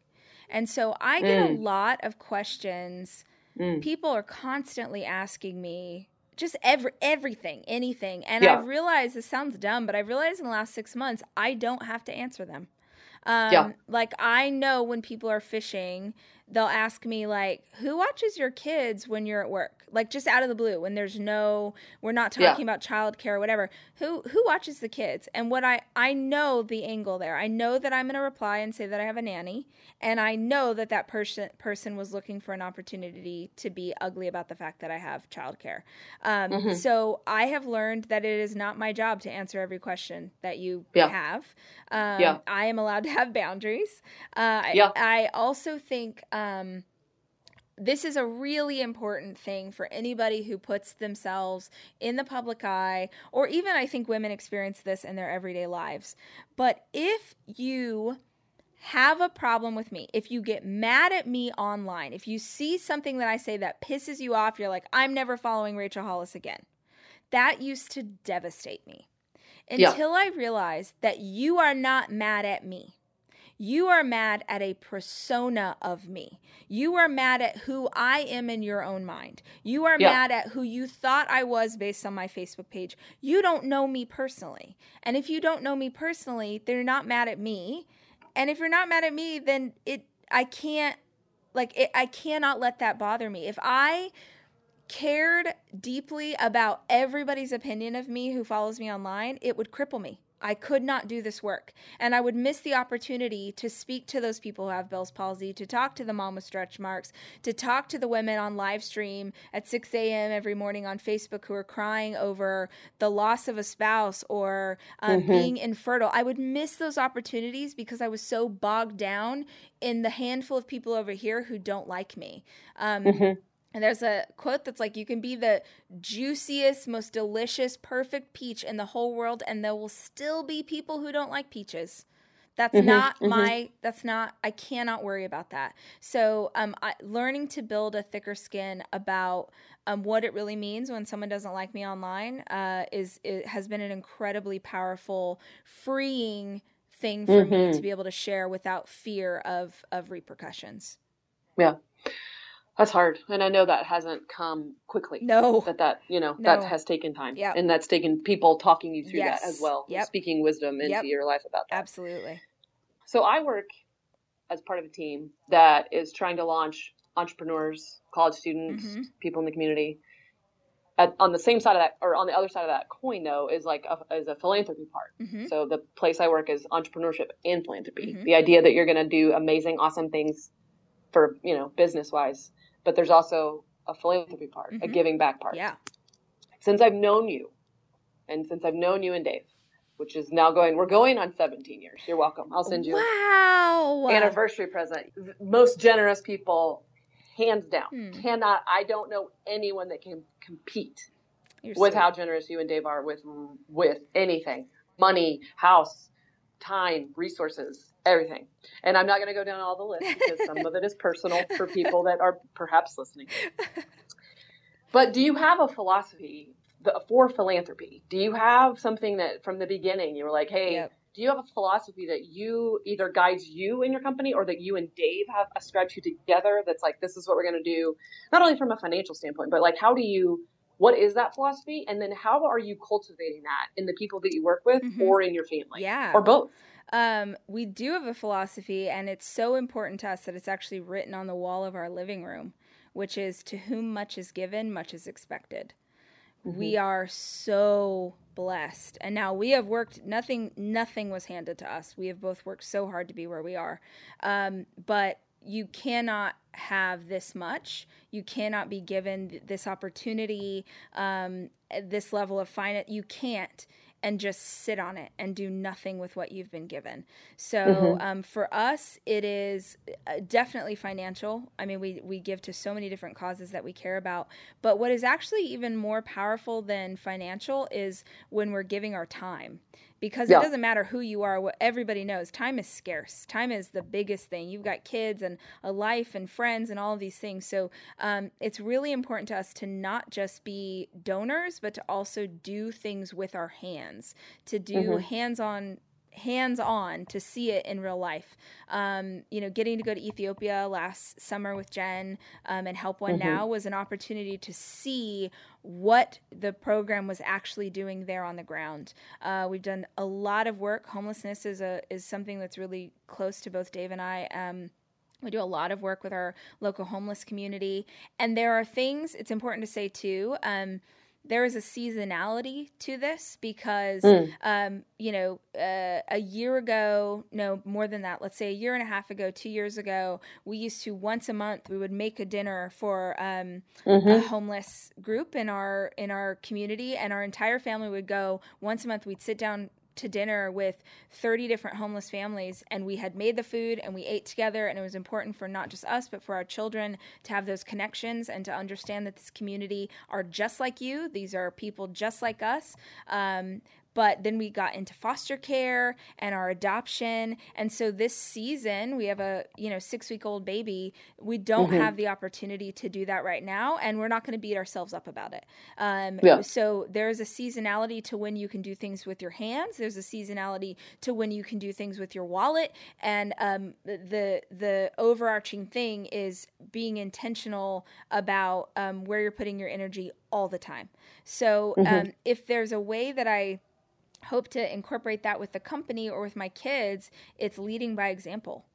And so I get a Mm. lot of questions. Mm. People are constantly asking me just every everything, anything. And Yeah. I've realized this sounds dumb, but I've realized in the last 6 months I don't have to answer them. Um, Yeah. like I know when people are fishing, they'll ask me like, "Who watches your kids when you're at work?" Like just out of the blue, when there's no, we're not Yeah. talking about childcare or whatever. Who who watches the kids? And what I I know the angle there. I know that I'm going to reply and say that I have a nanny, and I know that that person person was looking for an opportunity to be ugly about the fact that I have childcare. Um, Mhm. So I have learned that it is not my job to answer every question that you Yeah. have. Um, Yeah. I am allowed to have boundaries. Uh, Yeah. I, I also think um, this is a really important thing for anybody who puts themselves in the public eye, or even I think women experience this in their everyday lives. But if you have a problem with me, if you get mad at me online, if you see something that I say that pisses you off, you're like, I'm never following Rachel Hollis again. That used to devastate me Yeah. until I realized that you are not mad at me. You are mad at a persona of me. You are mad at who I am in your own mind. You are Yeah. mad at who you thought I was based on my Facebook page. You don't know me personally. And if you don't know me personally, then you're not mad at me. And if you're not mad at me, then it I can't like it, I cannot let that bother me. If I cared deeply about everybody's opinion of me who follows me online, it would cripple me. I could not do this work. And I would miss the opportunity to speak to those people who have Bell's palsy, to talk to the mom with stretch marks, to talk to the women on live stream at 6 a.m. every morning on Facebook who are crying over the loss of a spouse or um, Mhm. being infertile. I would miss those opportunities because I was so bogged down in the handful of people over here who don't like me. Um, Mhm. And there's a quote that's like, you can be the juiciest, most delicious, perfect peach in the whole world, and there will still be people who don't like peaches. That's Mhm, not mhm. my, that's not, I cannot worry about that. So, um, I, learning to build a thicker skin about um, what it really means when someone doesn't like me online uh, is, it has been an incredibly powerful, freeing thing for me Mhm. to be able to share without fear of, of repercussions. yeah that's hard and i know that hasn't come quickly No. that that you know No. that has taken time Yep. and that's taken people talking you through Yes. that as well Yep. speaking wisdom into Yep. your life about that Absolutely. So I work as part of a team that is trying to launch entrepreneurs, college students, Mhm. people in the community. At, on the same side of that, or on the other side of that coin, though, is like a, is a philanthropy part. Mhm. So the place I work is entrepreneurship and philanthropy. Mhm. The idea that you're going to do amazing, awesome things for you know business wise, but there's also a philanthropy part, a Mhm. giving back part. Yeah. Since I've known you, and since I've known you and Dave, which is now going, we're going on 17 years. You're welcome. I'll send you Wow. anniversary present. Most generous people, hands down. Hmm. Cannot. I don't know anyone that can compete You're with sweet. how generous you and Dave are with with anything, money, house, time, resources, everything. And I'm not going to go down all the list because some of it is personal for people that are perhaps listening. But do you have a philosophy for philanthropy. Do you have something that from the beginning you were like, hey, yep. do you have a philosophy that you either guides you in your company or that you and Dave have ascribed to together that's like, this is what we're going to do, not only from a financial standpoint, but like, how do you, what is that philosophy? And then how are you cultivating that in the people that you work with mm-hmm. or in your family? Yeah. Or both? Um, we do have a philosophy, and it's so important to us that it's actually written on the wall of our living room, which is to whom much is given, much is expected. Mm-hmm. We are so blessed. And now we have worked nothing nothing was handed to us. We have both worked so hard to be where we are. Um, but you cannot have this much. You cannot be given this opportunity, um, this level of finance. You can't and just sit on it and do nothing with what you've been given. So mm-hmm. um, for us, it is uh, definitely financial. I mean, we, we give to so many different causes that we care about. But what is actually even more powerful than financial is when we're giving our time because yeah. it doesn't matter who you are what everybody knows time is scarce time is the biggest thing you've got kids and a life and friends and all of these things so um, it's really important to us to not just be donors but to also do things with our hands to do mm-hmm. hands-on hands on to see it in real life. Um, you know, getting to go to Ethiopia last summer with Jen um, and Help One mm-hmm. Now was an opportunity to see what the program was actually doing there on the ground. Uh, we've done a lot of work. Homelessness is a is something that's really close to both Dave and I. Um, we do a lot of work with our local homeless community, and there are things. It's important to say too. There is a seasonality to this because mm. um, you know uh, a year ago no more than that let's say a year and a half ago two years ago we used to once a month we would make a dinner for um, mm-hmm. a homeless group in our in our community and our entire family would go once a month we'd sit down to dinner with 30 different homeless families and we had made the food and we ate together and it was important for not just us but for our children to have those connections and to understand that this community are just like you. These are people just like us. Um, but then we got into foster care and our adoption and so this season we have a you know six week old baby we don't mm-hmm. have the opportunity to do that right now and we're not going to beat ourselves up about it um, yeah. so there's a seasonality to when you can do things with your hands there's a seasonality to when you can do things with your wallet and um, the the overarching thing is being intentional about um, where you're putting your energy all the time so mm-hmm. Um, if there's a way that i hope to incorporate that with the company or with my kids, it's leading by example.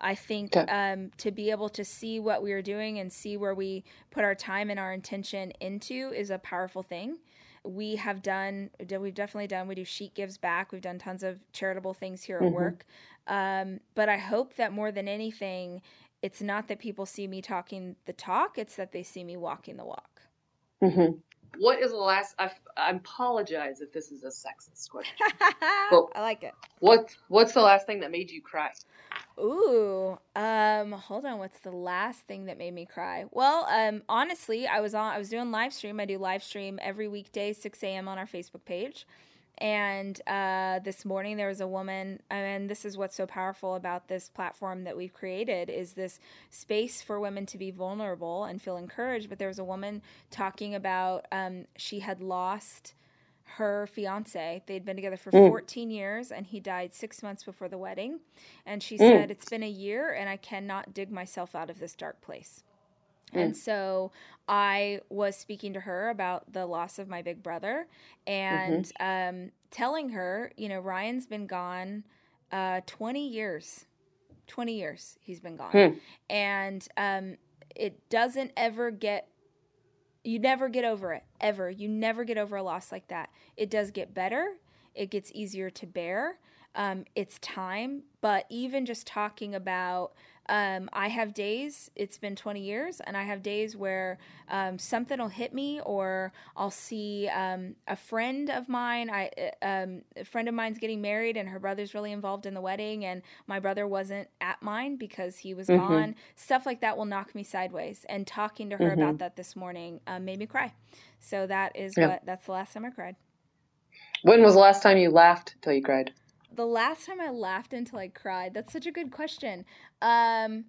I think okay. um, to be able to see what we are doing and see where we put our time and our intention into is a powerful thing. We have done, we've definitely done, we do Chic Gives Back. We've done tons of charitable things here at mm-hmm. work. Um, but I hope that more than anything, it's not that people see me talking the talk, it's that they see me walking the walk. Mm-hmm. What is the last? I, I apologize if this is a sexist question. but I like it. What What's the last thing that made you cry? Ooh, um, hold on. What's the last thing that made me cry? Well, um, honestly, I was on. I was doing live stream. I do live stream every weekday, six a.m. on our Facebook page. And uh, this morning there was a woman, and this is what's so powerful about this platform that we've created is this space for women to be vulnerable and feel encouraged. But there was a woman talking about um, she had lost her fiance. They'd been together for mm. 14 years, and he died six months before the wedding. And she mm. said, It's been a year, and I cannot dig myself out of this dark place. Mm. And so I was speaking to her about the loss of my big brother and mm-hmm. um, telling her, you know, Ryan's been gone uh, 20 years. 20 years he's been gone. Mm. And um, it doesn't ever get, you never get over it, ever. You never get over a loss like that. It does get better, it gets easier to bear. Um, it's time, but even just talking about um, I have days, it's been 20 years, and I have days where um, something will hit me, or I'll see um, a friend of mine. I, uh, um, a friend of mine's getting married, and her brother's really involved in the wedding, and my brother wasn't at mine because he was mm-hmm. gone. Stuff like that will knock me sideways. And talking to her mm-hmm. about that this morning um, made me cry. So that is yeah. what, that's the last time I cried. When was the last time you laughed till you cried? The last time I laughed until I cried. That's such a good question. Um,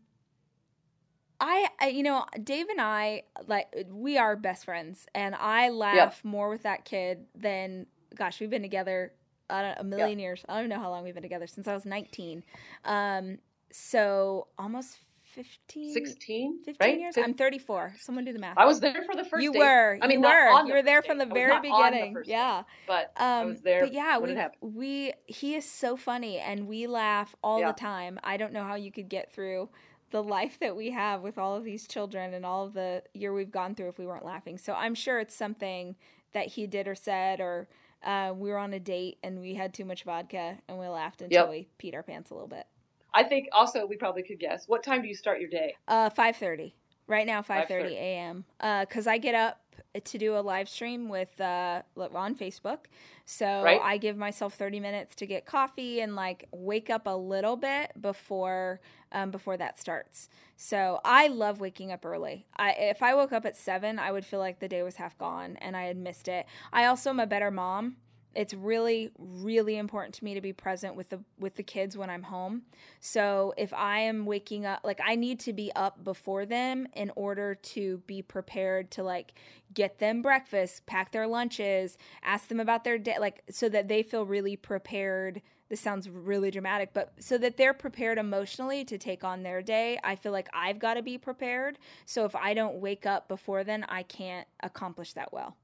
I, I, you know, Dave and I, like, we are best friends, and I laugh more with that kid than, gosh, we've been together a million years. I don't know how long we've been together since I was 19. Um, so almost 15 16 15 right? years? I'm 34 someone do the math. I was there for the first you date. were i mean you were. you were there from the very beginning the yeah date, but um, i was there but yeah we, we he is so funny and we laugh all Yeah. the time. I don't know how you could get through the life that we have with all of these children and all of the year we've gone through if we weren't laughing. So i'm sure it's something that he did or said or uh, we were on a date and we had too much vodka and we laughed until Yep. we peed our pants a little bit i think also we probably could guess what time do you start your day Uh, five thirty. Right now, 5:30. thirty a.m. Uh, cause I get up to do a live stream with uh on Facebook, so Right. I give myself thirty minutes to get coffee and like wake up a little bit before um before that starts. So I love waking up early. I if I woke up at seven, I would feel like the day was half gone and I had missed it. I also am a better mom. It's really really important to me to be present with the with the kids when I'm home. So if I am waking up, like I need to be up before them in order to be prepared to like get them breakfast, pack their lunches, ask them about their day, like so that they feel really prepared. This sounds really dramatic, but so that they're prepared emotionally to take on their day, I feel like I've got to be prepared. So if I don't wake up before then, I can't accomplish that well.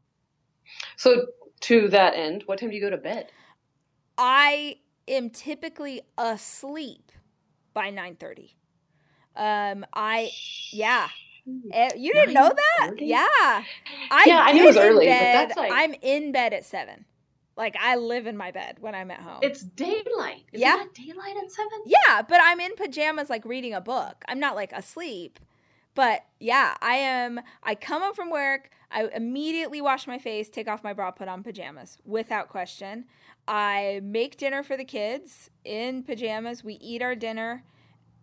so to that end what time do you go to bed I am typically asleep by 9:30. Um I yeah. Eh, You didn't know that? 9:30? Yeah. I Yeah, I knew it was early, but bed- that's like- I'm in bed at 7. Like I live in my bed when I'm at home. it's daylight Isn't Yeah. daylight at seven yeah, but I'm in pajamas like reading a book. I'm not like asleep. But yeah, I am I come home from work, I immediately wash my face, take off my bra, put on pajamas without question. I make dinner for the kids in pajamas. We eat our dinner.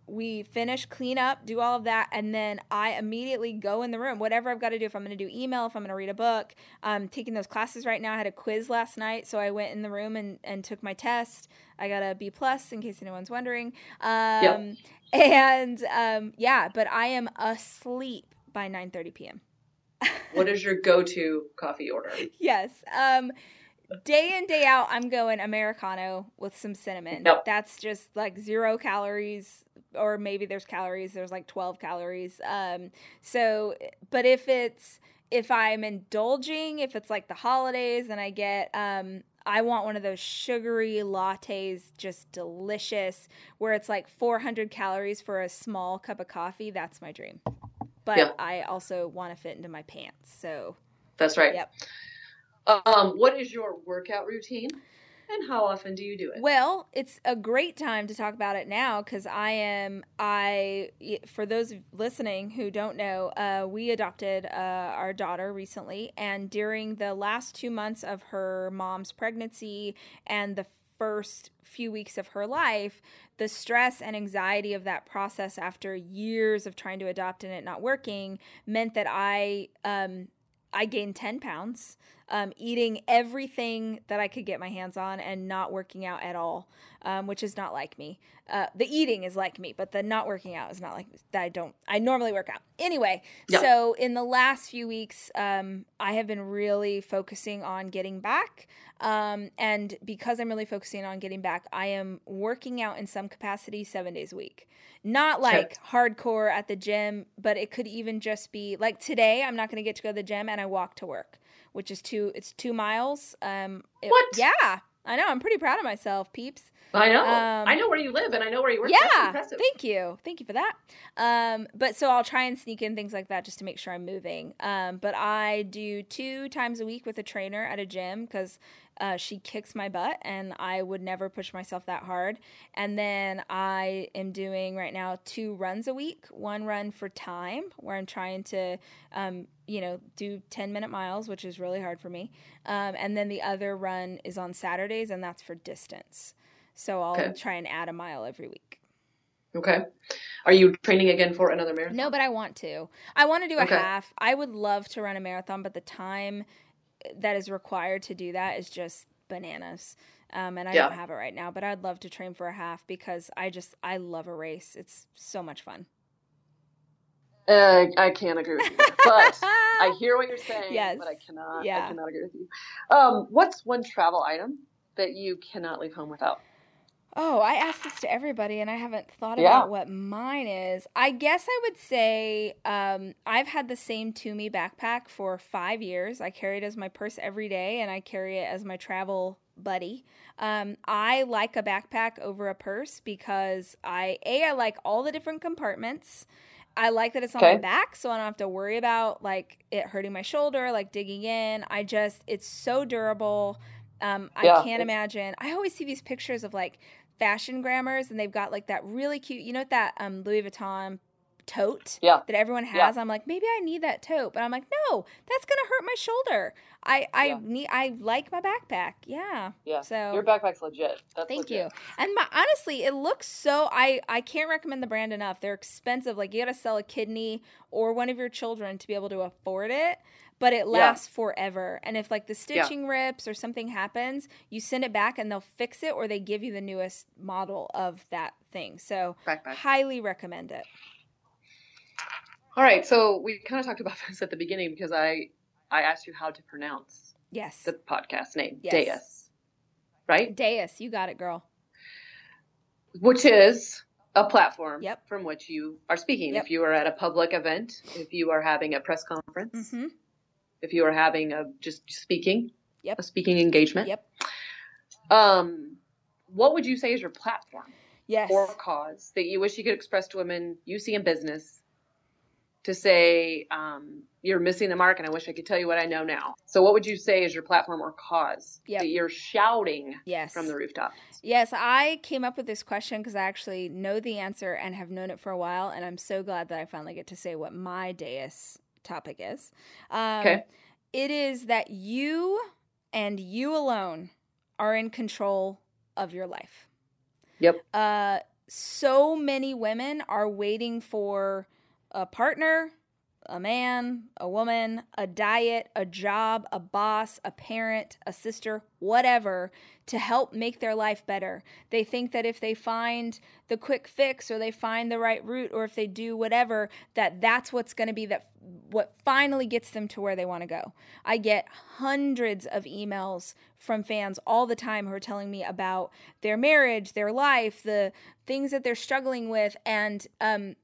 We finish, clean up, do all of that, and then I immediately go in the room. Whatever I've got to do, if I'm going to do email, if I'm going to read a book, I'm taking those classes right now. I had a quiz last night, so I went in the room and, and took my test. I got a B plus, in case anyone's wondering. Um, And um, yeah, but I am asleep by 9 30 p.m. what is your go-to coffee order yes. Um, day in day out, I'm going americano with some cinnamon. Yep. That's just like zero calories, or maybe there's calories. There's like 12 calories. Um, so, but if it's if I'm indulging, if it's like the holidays, and I get um. I want one of those sugary lattes, just delicious, where it's like 400 calories for a small cup of coffee. That's my dream. But Yeah. I also want to fit into my pants. So, that's right Yep. um what is your workout routine and how often do you do it Well, it's a great time to talk about it now because I am I. For those listening who don't know, uh, we adopted uh, our daughter recently, and during the last two months of her mom's pregnancy and the first few weeks of her life, the stress and anxiety of that process after years of trying to adopt and it not working meant that I um, I gained 10 pounds, um, eating everything that I could get my hands on and not working out at all, um, which is not like me. Uh, the eating is like me, but the not working out is not like that. I don't, I normally work out. Anyway, Yeah. so in the last few weeks, um, I have been really focusing on getting back. Um, and because I'm really focusing on getting back, I am working out in some capacity seven days a week. Not like hardcore at the gym, but it could even just be like today. I'm not going to get to go to the gym, and I walk to work, which is two. It's two miles. Um, it- What? Yeah, I know. I'm pretty proud of myself, peeps. I know. Um, I know where you live and I know where you work. Yeah, thank you, thank you for that. Um, but so I'll try and sneak in things like that just to make sure I'm moving. Um, but I do two times a week with a trainer at a gym because uh, she kicks my butt, and I would never push myself that hard. And then I am doing right now two runs a week. One run for time, where I'm trying to, um, you know, do 10 minute miles, which is really hard for me. Um, and then the other run is on Saturdays, and that's for distance. So I'll Okay. try and add a mile every week. Okay. Are you training again for another marathon? No, but I want to. I want to do a Okay. half. I would love to run a marathon, but the time that is required to do that is just bananas. Um, and I Yeah. don't have it right now, but I'd love to train for a half because I just I love a race. It's so much fun. Uh, I can't agree with you, but I hear what you're saying. Yes. but I cannot. Yeah. I cannot agree with you. Um, what's one travel item that you cannot leave home without? Oh, I asked this to everybody and I haven't thought Yeah. about what mine is. I guess I would say um, I've had the same Tumi backpack for five years. I carry it as my purse every day and I carry it as my travel buddy. Um, I like a backpack over a purse because I, A, I like all the different compartments. I like that it's on Okay. my back, so I don't have to worry about like it hurting my shoulder, like digging in. I just, it's so durable. Um, I Yeah, can't imagine. I always see these pictures of like fashion grammars, and they've got like that really cute, you know, what that um, Louis Vuitton tote Yeah. that everyone has. Yeah. I'm like, maybe I need that tote, but I'm like, no, that's gonna hurt my shoulder. I I Yeah. need, I like my backpack. Yeah. Yeah. So Your backpack's legit. That's Thank legit. you. And my, honestly, it looks so. I I can't recommend the brand enough. They're expensive. Like you got to sell a kidney or one of your children to be able to afford it. But it lasts forever. And if like the stitching rips or something happens, you send it back and they'll fix it, or they give you the newest model of that thing. So Backpack. highly recommend it. All right. So we kind of talked about this at the beginning because I I asked you how to pronounce Yes. the podcast name, Yes. DAIS, right? DAIS, you got it, girl. Which is a platform Yep. from which you are speaking. Yep. If you are at a public event, if you are having a press conference, Mm-hmm. If you are having a just speaking, Yep. a speaking engagement. Yep. Um, what would you say is your platform Yes. or cause that you wish you could express to women you see in business to say um, you're missing the mark and I wish I could tell you what I know now. So what would you say is your platform or cause Yep. that you're shouting yes. from the rooftops? Yes, I came up with this question because I actually know the answer and have known it for a while, and I'm so glad that I finally get to say what my DAIS topic is. Um, Okay. It is that you and you alone are in control of your life. Yep. Uh, so many women are waiting for a partner, a man, a woman, a diet, a job, a boss, a parent, a sister, whatever, to help make their life better. They think that if they find the quick fix or they find the right route or if they do whatever, that that's what's going to be that what finally gets them to where they want to go. I get hundreds of emails from fans all the time who are telling me about their marriage, their life, the things that they're struggling with and um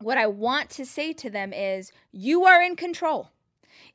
what I want to say to them is you are in control.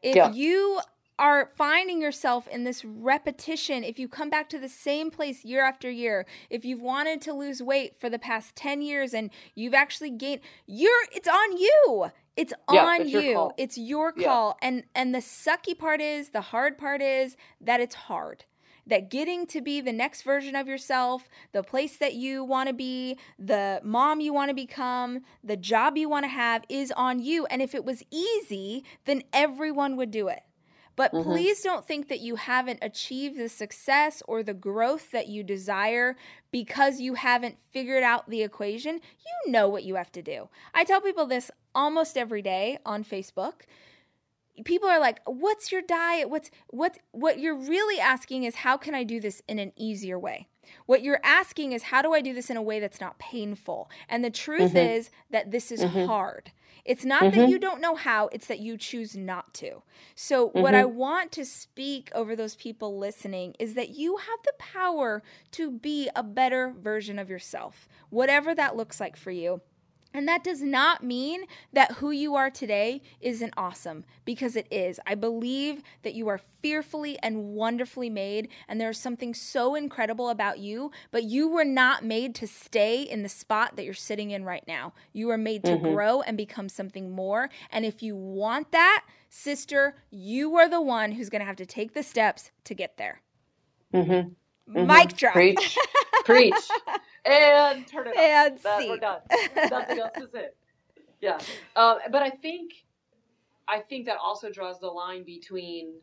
If Yeah. you are finding yourself in this repetition, if you come back to the same place year after year, if you've wanted to lose weight for the past 10 years and you've actually gained, you're it's on you. It's Yeah, on it's you. It's your Yeah. call. And and the sucky part is, the hard part is that it's hard that getting to be the next version of yourself, the place that you want to be, the mom you want to become, the job you want to have is on you. And if it was easy, then everyone would do it. But Mhm. please don't think that you haven't achieved the success or the growth that you desire because you haven't figured out the equation. You know what you have to do. I tell people this almost every day on Facebook people are like what's your diet what's what what you're really asking is how can i do this in an easier way what you're asking is how do i do this in a way that's not painful and the truth Mhm. is that this is Mhm. hard it's not that Mhm. you don't know how it's that you choose not to. So what i want to speak over those people listening is that you have the power to be a better version of yourself whatever that looks like for you and that does not mean that who you are today isn't awesome, because it is. I believe that you are fearfully and wonderfully made, and there's something so incredible about you, but you were not made to stay in the spot that you're sitting in right now. You were made to Mhm. grow and become something more. And if you want that, sister, you are the one who's going to have to take the steps to get there. Mm-hmm. Mhm. Mic drop. Preach. Preach. And turn it off. And see. we're done. Nothing else to say. Yeah. Um, but I think, I think that also draws the line between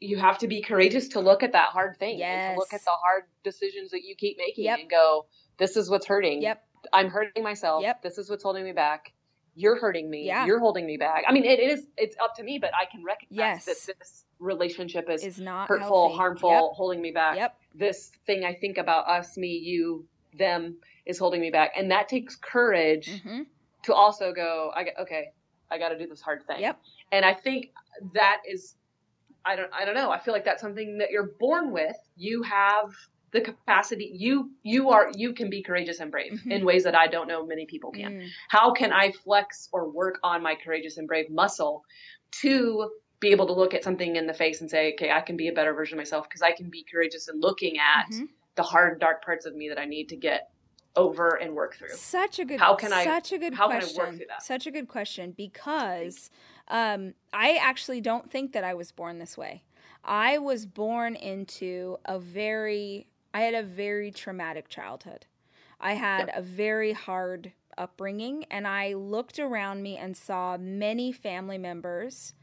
you have to be courageous to look at that hard thing and to look at the hard decisions that you keep making Yep. and go, this is what's hurting. Yep. I'm hurting myself. Yep. This is what's holding me back. You're hurting me. Yeah. You're holding me back. I mean, it is, it's up to me, but I can recognize Yes. that this relationship is, Is not hurtful, healthy. harmful, holding me back Yep. This thing I think about us, me, you, them is holding me back. And that takes courage Yep. hmm to also go, I get, okay, I got to do this hard thing. Yep. And I think that is, I don't, I don't know. I feel like that's something that you're born with. You have the capacity. You, you are, you can be courageous and brave Mhm. in ways that I don't know many people can. Mm. How can I flex or work on my courageous and brave muscle to be able to look at something in the face and say, okay, I can be a better version of myself because I can be courageous in looking at Mhm. the hard, dark parts of me that I need to get over and work through. Such a good. How can I- Such a good how can I work question. through that? Such a good question because um, I actually don't think that I was born this way. I was born into a very. I had a very traumatic childhood. I had a very hard upbringing, and I looked around me and saw many family members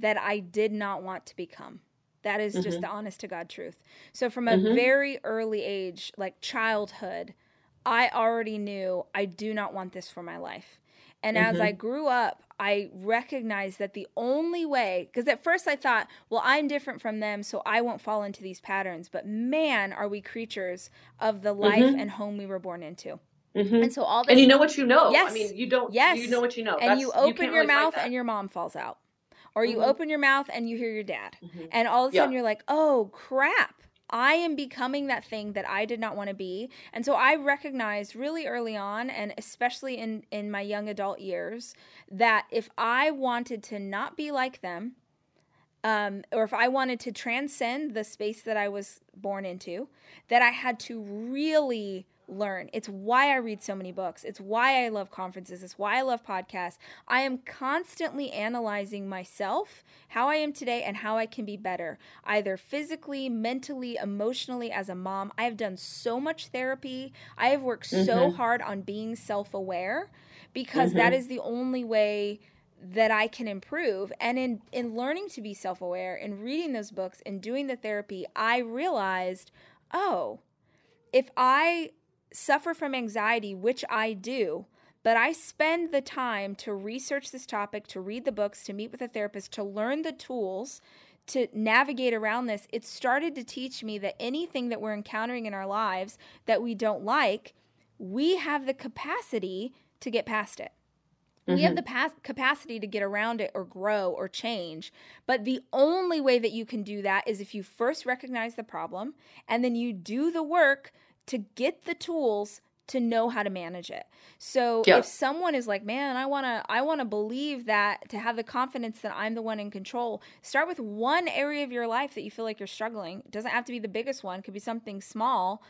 that I did not want to become. That is just Mhm. the honest to God truth. So, from a Mhm. very early age, like childhood, I already knew I do not want this for my life. And as Mhm. I grew up, I recognized that the only way, because at first I thought, well, I'm different from them, so I won't fall into these patterns. But man, are we creatures of the life Mhm. and home we were born into. hmm And so all this. And you know what you know. Yes. I mean, you don't. Yes. You know what you know. and That's- you open can't your really mouth and your mom falls out. Or you Mhm. open your mouth and you hear your dad. Mhm. And all of a Yeah. sudden you're like, oh crap, I am becoming that thing that I did not want to be. And so I recognized really early on, and especially in, in my young adult years, that if I wanted to not be like them, um, or if I wanted to transcend the space that I was born into, that I had to really learn. It's why I read so many books. It's why I love conferences. It's why I love podcasts. I am constantly analyzing myself, how I am today, and how I can be better, either physically, mentally, emotionally, as a mom. I have done so much therapy. I have worked so Mhm. hard on being self aware because that Mhm. is the only way that I can improve. And in in learning to be self-aware and reading those books and doing the therapy, I realized, oh, if I suffer from anxiety, which I do, but I spend the time to research this topic, to read the books, to meet with a therapist, to learn the tools to navigate around this, it started to teach me that anything that we're encountering in our lives that we don't like, we have the capacity to get past it. We have Mhm. the capacity to get around it or grow or change. But the only way that you can do that is if you first recognize the problem and then you do the work to get the tools to know how to manage it. So Yeah. if someone is like, "Man, I want to I want to believe that to have the confidence that I'm the one in control." Start with one area of your life that you feel like you're struggling. It doesn't have to be the biggest one, it could be something small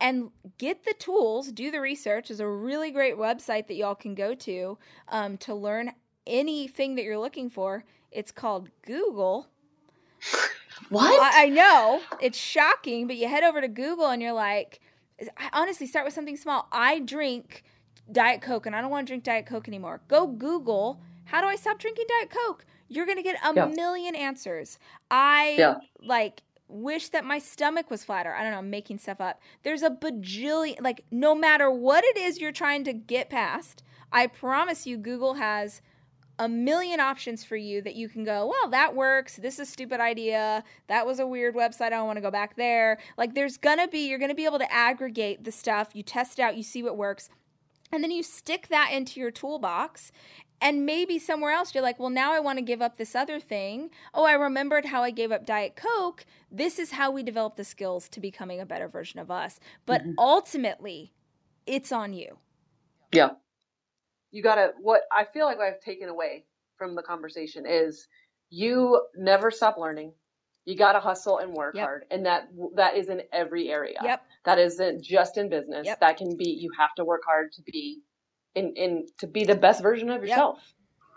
and get the tools, do the research. There's a really great website that y'all can go to um, to learn anything that you're looking for. It's called Google. What? I, I know it's shocking, but you head over to Google and you're like, I honestly start with something small. I drink Diet Coke and I don't want to drink Diet Coke anymore. Go Google, how do I stop drinking Diet Coke? You're going to get a Yeah. million answers. I Yeah. like wish that my stomach was flatter. I don't know, I'm making stuff up. There's a bajillion, like, no matter what it is you're trying to get past, I promise you, Google has a million options for you that you can go, well, that works. This is a stupid idea. That was a weird website. I don't want to go back there. Like, there's gonna be, you're gonna be able to aggregate the stuff. You test it out, you see what works, and then you stick that into your toolbox. And maybe somewhere else you're like, well, now I want to give up this other thing. Oh, I remembered how I gave up Diet Coke. This is how we develop the skills to becoming a better version of us. But Mhm. ultimately, it's on you. Yeah. You gotta, what I feel like I've taken away from the conversation is you never stop learning. You gotta hustle and work Yep. hard. And that, that is in every area. Yep. That isn't just in business. Yep. That can be, you have to work hard to be in, in, to be the best version of Yep. yourself.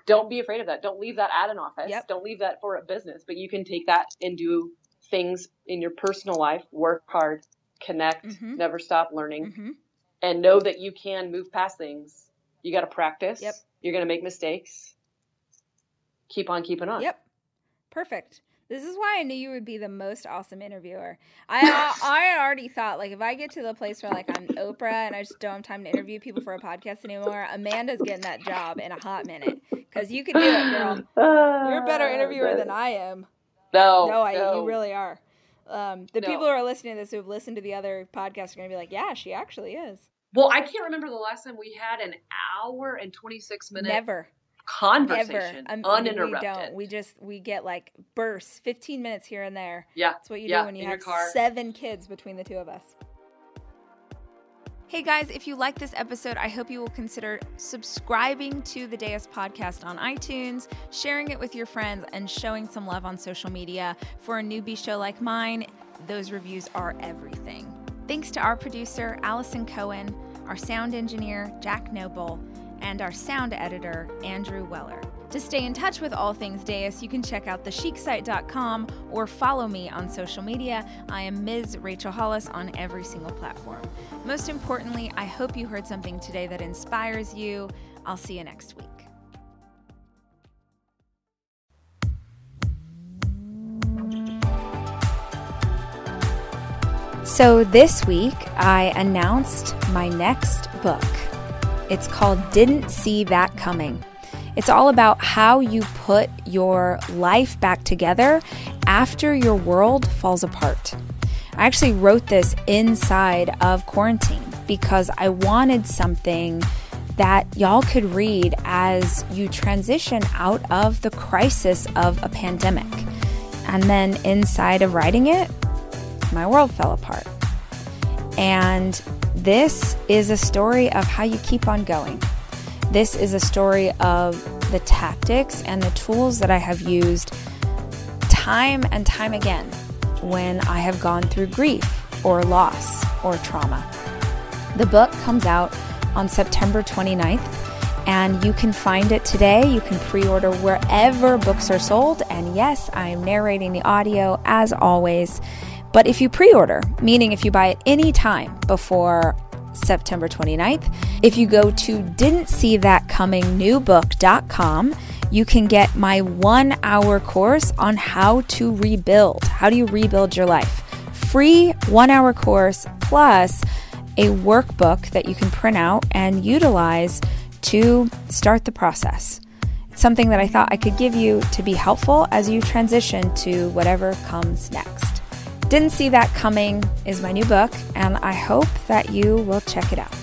Don't be afraid of that. Don't leave that at an office. Yep. Don't leave that for a business, but you can take that and do things in your personal life, work hard, connect, Mhm. never stop learning hmm and know that you can move past things. You got to practice. Yep. You're going to make mistakes. Keep on keeping on. Yep. Perfect. This is why I knew you would be the most awesome interviewer. I I already thought like if I get to the place where like I'm Oprah and I just don't have time to interview people for a podcast anymore, Amanda's getting that job in a hot minute because you can do it, girl. You're a better interviewer than I am. No, No, I, no. you really are. Um, the No. people who are listening to this who have listened to the other podcast are going to be like, yeah, she actually is. Well, I can't remember the last time we had an hour and 26 minute Never. conversation Ever. Um, uninterrupted. We don't. We just we get like bursts, 15 minutes here and there. yeah. That's what you Yeah, do when you in have car. seven kids between the two of us. Hey guys, if you like this episode, I hope you will consider subscribing to the DAIS podcast on iTunes, sharing it with your friends, and showing some love on social media. For a newbie show like mine, those reviews are everything. Thanks to our producer, Allison Cohen, our sound engineer, Jack Noble, and our sound editor, Andrew Weller. To stay in touch with all things DAIS, you can check out thechicSite.com or follow me on social media. I am Ms. Rachel Hollis on every single platform. Most importantly, I hope you heard something today that inspires you. I'll see you next week. So, this week I announced my next book. It's called Didn't See That Coming. It's all about how you put your life back together after your world falls apart. I actually wrote this inside of quarantine because I wanted something that y'all could read as you transition out of the crisis of a pandemic. And then inside of writing it, my world fell apart. And this is a story of how you keep on going. This is a story of the tactics and the tools that I have used time and time again when I have gone through grief or loss or trauma. The book comes out on September 29th, and you can find it today. You can pre order wherever books are sold. And yes, I am narrating the audio as always. But if you pre order, meaning if you buy it any time before September 29th, if you go to didn'tseethatcomingnewbook.com, you can get my one hour course on how to rebuild. How do you rebuild your life? Free one hour course plus a workbook that you can print out and utilize to start the process. It's something that I thought I could give you to be helpful as you transition to whatever comes next. Didn't See That Coming is my new book, and I hope that you will check it out.